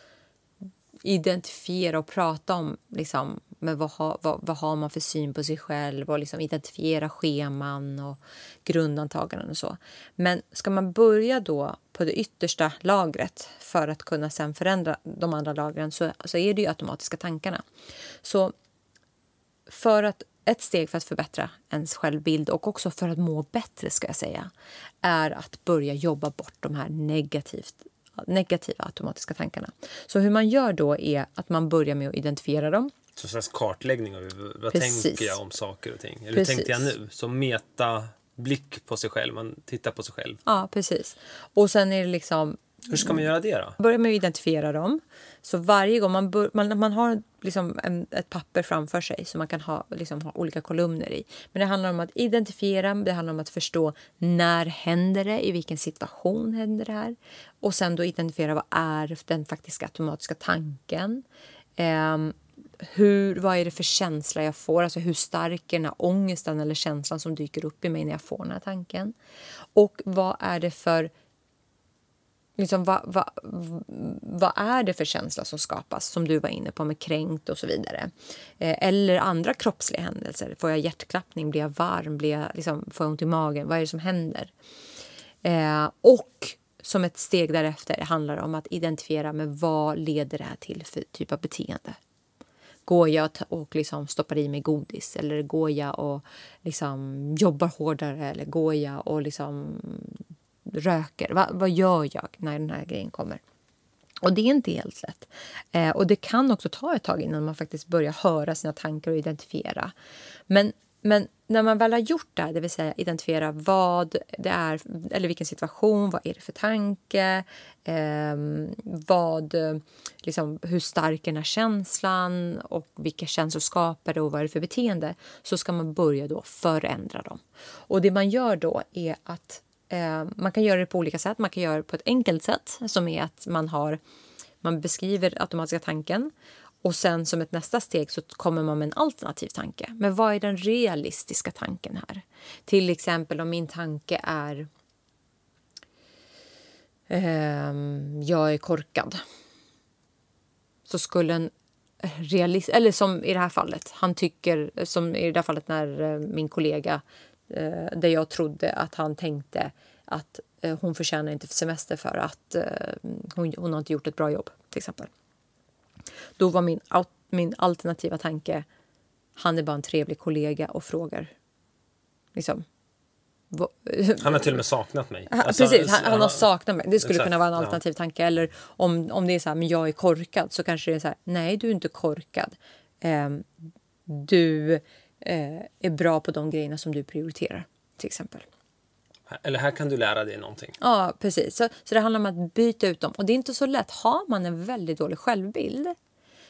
identifiera och prata om liksom, men vad, har, vad, vad har man för syn på sig själv och liksom identifiera scheman och grundantaganden och så. Men ska man börja då på det yttersta lagret för att kunna sen förändra de andra lagren så, så är det ju automatiska tankarna. Så för att ett steg för att förbättra ens självbild och också för att må bättre ska jag säga är att börja jobba bort de här negativt, negativa automatiska tankarna. Så hur man gör då är att man börjar med att identifiera dem. Så slags kartläggning av vad Precis. tänker jag om saker och ting? Eller hur Precis. tänkte jag nu? Som metablick på sig själv. Man tittar på sig själv. Ja, precis. Och sen är det liksom Hur ska man göra det då? börja med att identifiera dem. Så varje gång man, bör, man, man har liksom en, ett papper framför sig som man kan ha, liksom, ha olika kolumner i. Men det handlar om att identifiera, det handlar om att förstå när händer det, i vilken situation händer det här. Och sen då identifiera vad är den faktiska automatiska tanken. Ehm, hur, vad är det för känsla jag får? Alltså hur stark är den här ångesten eller känslan som dyker upp i mig när jag får den här tanken? Och vad är det för liksom, vad, vad, vad är det för känsla som skapas, som du var inne på med kränkt och så vidare. Eh, eller andra kroppsliga händelser. Får jag hjärtklappning? Blir jag varm? Blir jag, liksom, får jag ont i magen? Vad är det som händer? Eh, och som ett steg därefter handlar det om att identifiera med vad leder det här till för typ av beteende. Går jag och liksom stoppar i mig godis eller går jag och liksom jobbar hårdare eller går jag och liksom röker? Va, vad gör jag när den här grejen kommer? Och det är inte helt lätt. Eh, och det kan också ta ett tag innan man faktiskt börjar höra sina tankar och identifiera. Men, men när man väl har gjort det, här, det vill säga identifiera vad det är, eller vilken situation, vad är det för tanke, eh, vad, liksom, hur stark är den här känslan och vilka känslor skapar det och vad är det för beteende, så ska man börja då förändra dem. Och det man gör då är att Eh, man kan göra det på olika sätt. Man kan göra det på ett enkelt sätt som är att man har man beskriver automatiska tanken och sen som ett nästa steg så kommer man med en alternativ tanke. Men vad är den realistiska tanken här? Till exempel om min tanke är eh, jag är korkad. Så skulle en realist, eller som i det här fallet, han tycker, som i det här fallet när eh, min kollega eh, där jag trodde att han tänkte att eh, hon förtjänar inte semester för att eh, hon, hon har inte gjort ett bra jobb, till exempel. Då var min, min alternativa tanke, han är bara en trevlig kollega och frågar liksom, Han har till och med saknat mig. han, Alltså, precis, han, han har ja. saknat mig. Det skulle Exakt, kunna vara en ja. alternativ tanke. Eller om, om det är så här, men jag är korkad, så kanske det är så här, nej du är inte korkad. Ehm, du eh, är bra på de grejerna som du prioriterar, till exempel. Eller här kan du lära dig någonting. Ja, precis. Så, så det handlar om att byta ut dem. Och det är inte så lätt. Har man en väldigt dålig självbild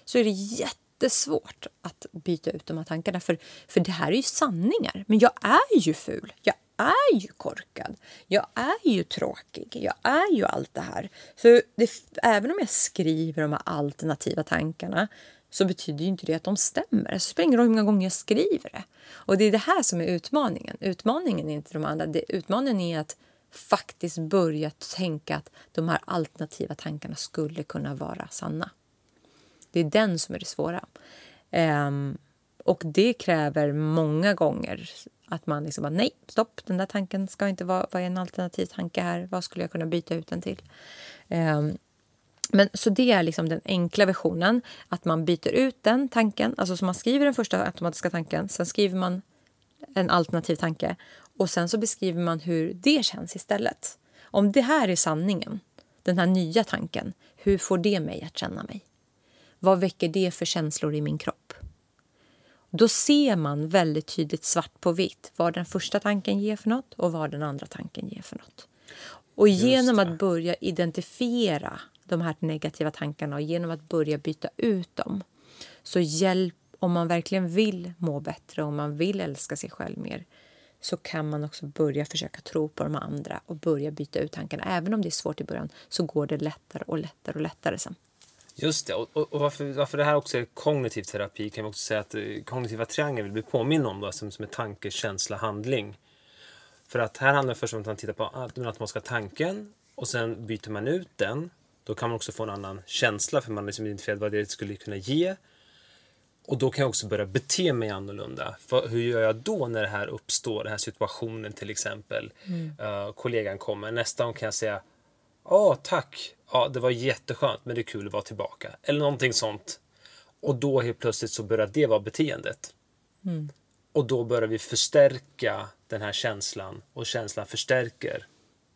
så är det jättesvårt att byta ut de här tankarna. För, för det här är ju sanningar. Men jag är ju ful. Jag är ju korkad. Jag är ju tråkig. Jag är ju allt det här. Så det, även om jag skriver de här alternativa tankarna så betyder ju inte det att de stämmer. Alltså, det spelar ingen roll hur många gånger jag skriver det. Och det är det här som är utmaningen. Utmaningen är inte de andra. Det, utmaningen är att faktiskt börja tänka att de här alternativa tankarna skulle kunna vara sanna. Det är den som är det svåra. Um, och det kräver många gånger att man liksom bara, nej, stopp, den där tanken ska inte vara, vara en alternativ tanke här. Vad skulle jag kunna byta ut den till? Um, men så det är liksom den enkla versionen, att man byter ut den tanken, alltså så man skriver den första automatiska tanken, sen skriver man en alternativ tanke och sen så beskriver man hur det känns istället. Om det här är sanningen, den här nya tanken, hur får det mig att känna mig? Vad väcker det för känslor i min kropp? Då ser man väldigt tydligt svart på vitt vad den första tanken ger för något och vad den andra tanken ger för något. Och genom att börja identifiera de här negativa tankarna och genom att börja byta ut dem så hjälp, om man verkligen vill må bättre och om man vill älska sig själv mer så kan man också börja försöka tro på de andra och börja byta ut tankarna. Även om det är svårt i början så går det lättare och lättare och lättare sen. Just det, och, och varför, varför det här också är kognitiv terapi kan vi också säga att eh, kognitiva triangeln vill bli påminn om då, som, som är tanke, känsla, handling. För att här handlar det först om att man tittar på den automatiska tanken och sen byter man ut den. Då kan man också få en annan känsla för man liksom identifierat vad det skulle kunna ge. Och då kan jag också börja bete mig annorlunda. För hur gör jag då när det här uppstår, den här situationen till exempel. Mm. Uh, kollegan kommer, nästa gång kan jag säga Ja, tack. Ja, det var jätteskönt, men det är kul att vara tillbaka. Eller någonting sånt. Och då helt plötsligt så börjar det vara beteendet. Mm. Och då börjar vi förstärka den här känslan och känslan förstärker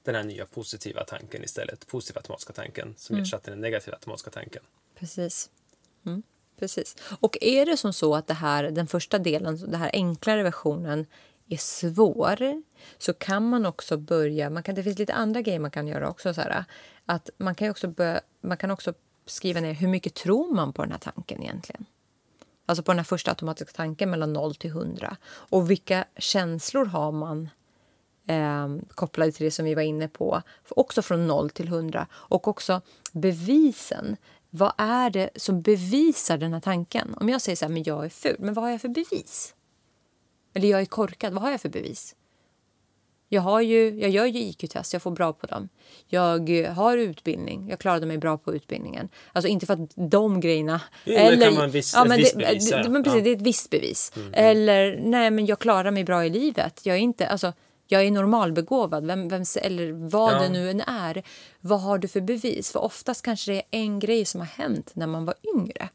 den här nya positiva tanken istället. Positiva automatiska tanken som mm. ersatte den negativa automatiska tanken. Precis. Mm. Precis. Och är det som så att det här, den första delen, den här enklare versionen är svår så kan man också börja... Man kan, det finns lite andra grejer man kan göra också. Så här, att man, kan också börja, man kan också skriva ner hur mycket tror man på den här tanken egentligen. Alltså på den här första automatiska tanken mellan 0 till 100. Och vilka känslor har man eh, kopplade till det som vi var inne på, också från 0 till 100. Och också bevisen. Vad är det som bevisar den här tanken? Om jag säger så här, men jag är ful, men vad har jag för bevis? Eller jag är korkad, vad har jag för bevis? Jag, har ju, jag gör ju IQ-test, jag får bra på dem. Jag har utbildning, jag klarade mig bra på utbildningen. Alltså inte för att de grejerna... Jo, eller, det kan vara viss, ja, men det, bevis. Det, men precis, ja. det är ett visst bevis. Mm. Eller, nej men jag klarar mig bra i livet. Jag är inte, alltså, jag är normalbegåvad, vem, vem, eller vad ja. det nu än är. Vad har du för bevis? För oftast kanske det är en grej som har hänt när man var yngre.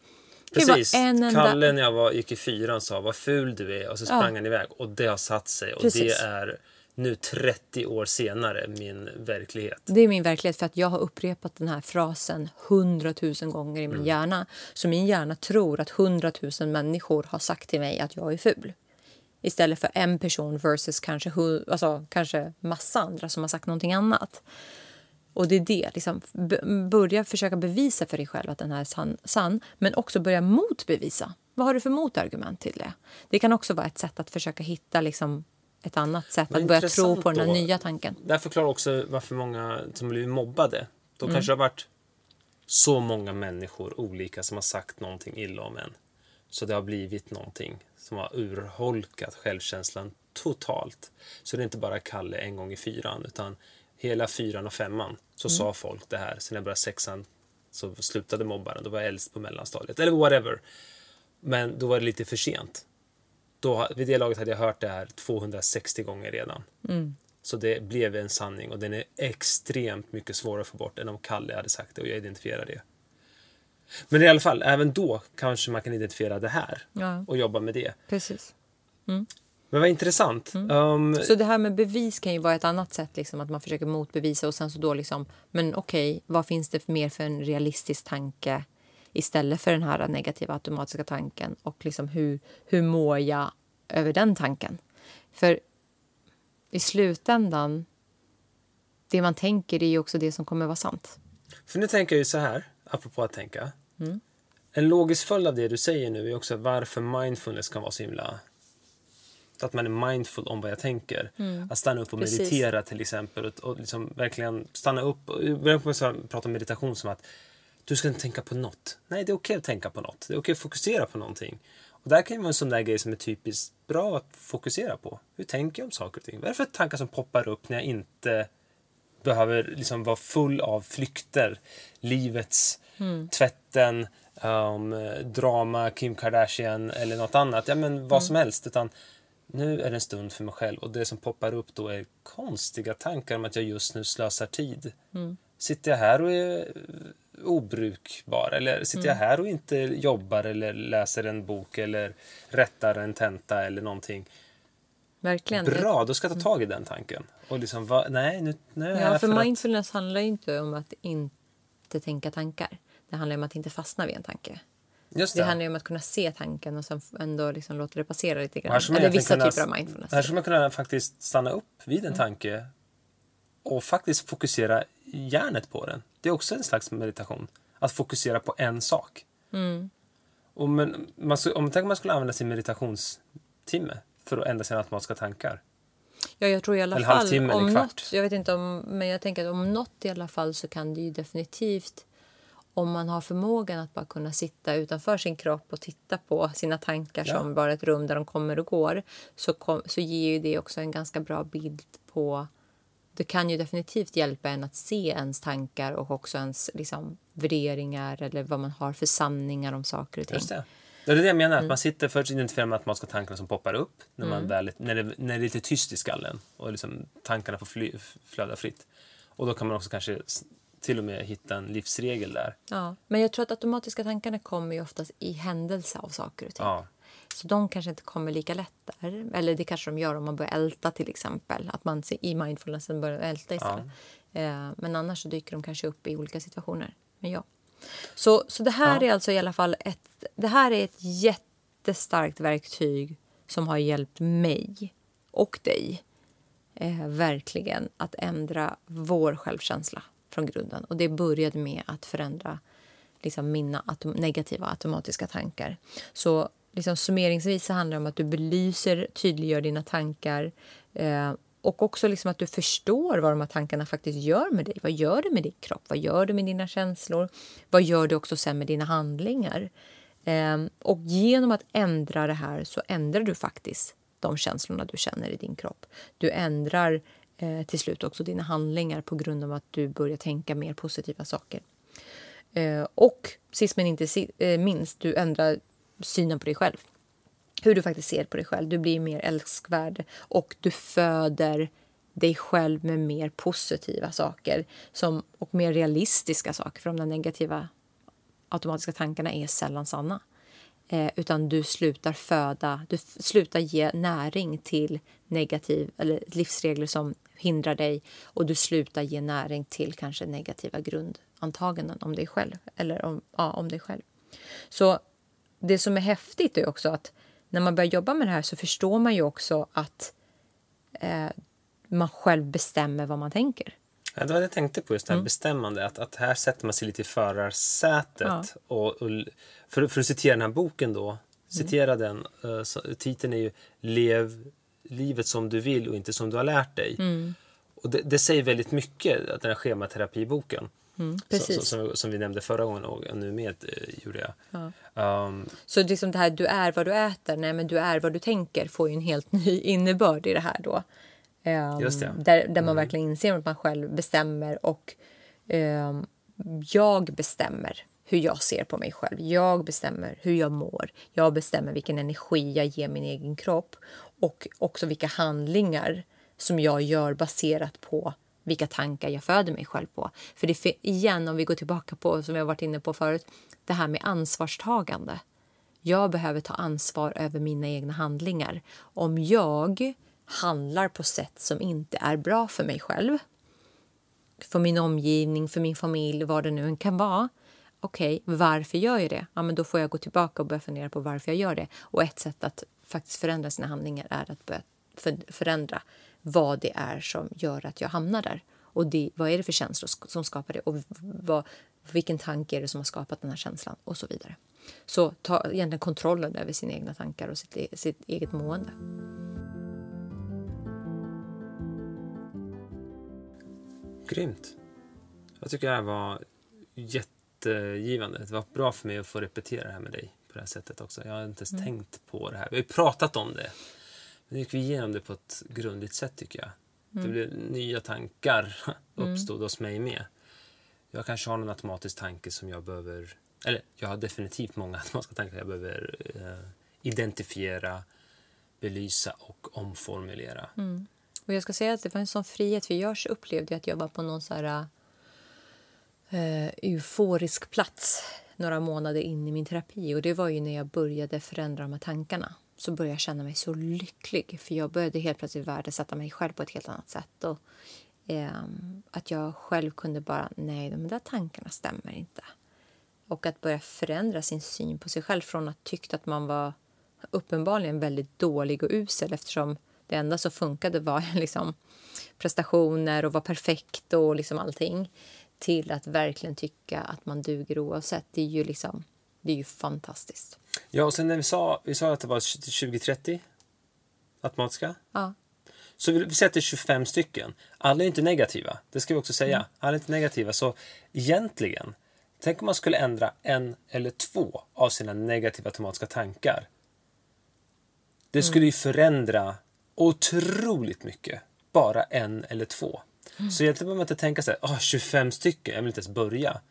Precis. En enda... Kalle när jag var, gick i fyran sa vad ful du är och så sprang ja. han iväg. Och det har satt sig. Och Precis. det är nu 30 år senare min verklighet. Det är min verklighet för att jag har upprepat den här frasen hundratusen gånger i min mm. hjärna. Så min hjärna tror att hundratusen människor har sagt till mig att jag är ful. Istället för en person versus kanske, alltså, kanske massa andra som har sagt någonting annat. Och det är det, liksom, börja försöka bevisa för dig själv att den här är sann, sann, men också börja motbevisa. Vad har du för motargument till det? Det kan också vara ett sätt att försöka hitta liksom, ett annat sätt men att börja tro på den här nya tanken. Det här förklarar också varför många som blivit mobbade, då mm. kanske det har varit så många människor olika som har sagt någonting illa om en. Så det har blivit någonting som har urholkat självkänslan totalt. Så det är inte bara Kalle en gång i fyran, utan hela fyran och femman så mm. sa folk det här. Sen när jag började sexan så slutade mobbaren. Då var jag äldst på mellanstadiet. Eller whatever. Men då var det lite för sent. Då, vid det laget hade jag hört det här 260 gånger redan. Mm. Så det blev en sanning och den är extremt mycket svårare att få bort än om Kalle hade sagt det och jag identifierar det. Men i alla fall, även då kanske man kan identifiera det här ja. och jobba med det. Precis. Mm. Men vad intressant. Mm. Um, så det här med bevis kan ju vara ett annat sätt, liksom, att man försöker motbevisa och sen så då liksom, men okej, okay, vad finns det mer för en realistisk tanke istället för den här negativa automatiska tanken och liksom hur, hur mår jag över den tanken? För i slutändan, det man tänker är ju också det som kommer vara sant. För nu tänker jag ju så här, apropå att tänka. Mm. En logisk följd av det du säger nu är också varför mindfulness kan vara så himla att man är mindful om vad jag tänker. Mm. Att stanna upp och Precis. meditera till exempel. Och, och liksom verkligen stanna upp. Börja prata om meditation som att du ska inte tänka på något. Nej, det är okej okay att tänka på något. Det är okej okay att fokusera på någonting. Och där kan ju vara en sån där grej som är typiskt bra att fokusera på. Hur tänker jag om saker och ting? Vad är det för tankar som poppar upp när jag inte behöver liksom vara full av flykter. Livets, tvätten, um, drama, Kim Kardashian eller något annat. Ja, men vad som helst. Utan nu är det en stund för mig själv och det som poppar upp då är konstiga tankar om att jag just nu slösar tid. Sitter jag här och är obrukbar eller sitter jag här och inte jobbar eller läser en bok eller rättar en tenta eller någonting. Verkligen. Bra, då ska jag ta tag i den tanken. Och liksom, va, nej, nu, nu är Ja, för för att... mindfulness handlar ju inte om att inte tänka tankar. Det handlar om att inte fastna vid en tanke. Just Det det. handlar ju om att kunna se tanken och sen ändå liksom låta det passera lite grann. man Eller vissa kunna- typer av mindfulness. Här ska man kunna faktiskt stanna upp vid Mm. en tanke och faktiskt fokusera hjärnet på den. Det är också en slags meditation. Att fokusera på en sak. Mm. Och men, man, skulle- om tänk om man skulle använda sin meditationstimme för att ändra sina automatiska tankar. Ja, jag tror i alla Eller fall halvtimme om något, jag vet inte om, men jag tänker att om något i alla fall så kan det ju definitivt om man har förmågan att bara kunna sitta utanför sin kropp och titta på sina tankar Ja. som bara ett rum där de kommer och går så, kom, så ger ju det också en ganska bra bild på det kan ju definitivt hjälpa en att se ens tankar och också ens liksom, värderingar eller vad man har för sanningar om saker och ting. Det. Är det jag menar, Mm. att man sitter först identifierar med automatiska tankarna som poppar upp när, man väl, när, det, när det är lite tyst i skallen och liksom tankarna får fly, flöda fritt. Och då kan man också kanske till och med hitta en livsregel där. Ja, men jag tror att automatiska tankarna kommer ju oftast i händelse av saker och ting. Ja. Så de kanske inte kommer lika lätt där. Eller det kanske de gör om man börjar älta till exempel. Att man i mindfulnessen börjar älta istället. Eh, men annars dyker de kanske upp i olika situationer. Men ja. Så, så det här Ja. är alltså i alla fall ett, det här är ett jättestarkt verktyg som har hjälpt mig och dig eh, verkligen att ändra vår självkänsla från grunden. Och det började med att förändra liksom, mina atom negativa automatiska tankar. Så liksom, summeringsvis så handlar det om att du belyser, tydliggör dina tankar eh, och också liksom att du förstår vad de här tankarna faktiskt gör med dig. Vad gör det med din kropp? Vad gör det med dina känslor? Vad gör det också sen med dina handlingar? Ehm, och genom att ändra det här så ändrar du faktiskt de känslorna du känner i din kropp. Du ändrar eh, till slut också dina handlingar på grund av att du börjar tänka mer positiva saker. Eh, och sist men inte eh, minst, du ändrar synen på dig själv. Hur du faktiskt ser på dig själv. Du blir mer älskvärd och du föder dig själv med mer positiva saker som, och mer realistiska saker. För de där negativa automatiska tankarna är sällan sanna. Eh, utan du slutar föda, du slutar ge näring till negativ eller livsregler som hindrar dig och du slutar ge näring till kanske negativa grundantaganden om dig själv. Eller om, ja, om dig själv. Så det som är häftigt är också att när man börjar jobba med det här så förstår man ju också att eh, man själv bestämmer vad man tänker. Ja, det var det jag tänkte på, just det Mm. här bestämmande. Att, att här sätter man sig lite i förarsätet. Och, och, för, för att citera den här boken då, citera den. eh, Så, titeln är ju Lev livet som du vill och inte som du har lärt dig. Mm. Och det, det säger väldigt mycket, den här schematerapiboken. Mm, Så, precis. så, som, som vi nämnde förra gången och nu med eh, gjorde jag. Um, Så liksom det här du är vad du äter, nej men du är vad du tänker får ju en helt ny innebörd i det här då. Ehm, Just det. Där, där man verkligen inser att man själv bestämmer och ehm, jag bestämmer hur jag ser på mig själv. Jag bestämmer hur jag mår. Jag bestämmer vilken energi jag ger min egen kropp och också vilka handlingar som jag gör baserat på vilka tankar jag föder mig själv på. För det igen, om vi går tillbaka på, som jag varit inne på förut, det här med ansvarstagande. Jag behöver ta ansvar över mina egna handlingar. Om jag handlar på sätt som inte är bra för mig själv, för min omgivning, för min familj, vad det nu än kan vara. Okej, varför gör jag det? Ja, men då får jag gå tillbaka och börja fundera på varför jag gör det. Och ett sätt att faktiskt förändra sina handlingar är att börja förändra vad det är som gör att jag hamnar där. Och det, vad är det för känslor som skapar det? Och vad, vilken tanke är det som har skapat den här känslan? Och så vidare. Så ta egentligen kontrollen över sina egna tankar och sitt, e- sitt eget mående. Grymt. Jag tycker det här var jättegivande. Det var bra för mig att få repetera det här med dig på det här sättet också. Jag har inte ens tänkt på det här. Vi har ju pratat om det. Nu gick vi igenom det på ett grundligt sätt tycker jag. Det blev nya tankar uppstod hos mig med. Jag kanske har någon automatisk tanke som jag behöver... Eller jag har definitivt många automatiska tankar jag behöver eh, identifiera, belysa och omformulera. Och jag ska säga att det var en sån frihet, för jag upplevde att jag var på någon så här eh, euforisk plats några månader in i min terapi. Och det var ju när jag började förändra de här tankarna. Så började jag känna mig så lycklig, för jag började helt plötsligt värdesätta mig själv på ett helt annat sätt. Och, eh, att jag själv kunde bara, nej, de där tankarna stämmer inte. Och att börja förändra sin syn på sig själv från att tycka att man var uppenbarligen väldigt dålig och usel eftersom det enda som funkade var liksom prestationer och var perfekt och liksom allting till att verkligen tycka att man duger oavsett. Det är ju liksom det är ju fantastiskt. Ja, och sen när vi sa, vi sa att det var 20-30 automatiska. Ja. Så vi, vi är 25 stycken. Alla är inte negativa, det ska vi också säga. Alla är inte negativa. Så egentligen, tänk om man skulle ändra en eller två av sina negativa automatiska tankar. Det skulle ju förändra otroligt mycket. Bara en eller två. Så egentligen behöver man inte tänka så här, oh, 25 stycken, jag vill inte ens börja.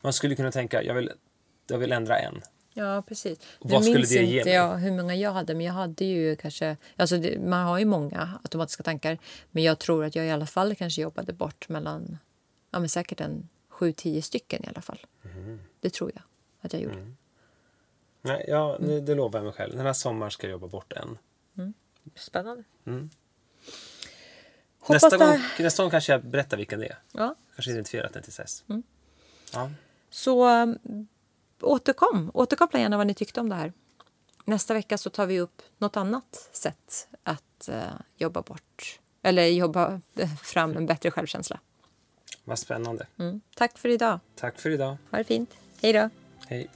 Man skulle kunna tänka, jag vill, jag vill ändra en. Ja, precis. Och vad nu skulle minns det ge inte jag hur många jag hade, men jag hade ju kanske... Alltså det, man har ju många automatiska tankar, men jag tror att jag i alla fall kanske jobbade bort mellan... Ja, men säkert en sju, tio stycken i alla fall. Mm. Det tror jag att jag gjorde. Nej, ja, det, det lovar jag mig själv. Den här sommaren ska jag jobba bort en. Spännande. Mm. Nästa, det... gång, nästa gång kanske jag berättar vilken det är. Ja, Kanske identifierat den till dess. Ja. så återkom. Återkoppla gärna vad ni tyckte om det här. Nästa vecka så tar vi upp något annat sätt att eh, jobba bort eller jobba eh, fram en bättre självkänsla. Vad spännande. Mm. Tack för idag. Tack för idag. Ha det fint. Hej då. Hej.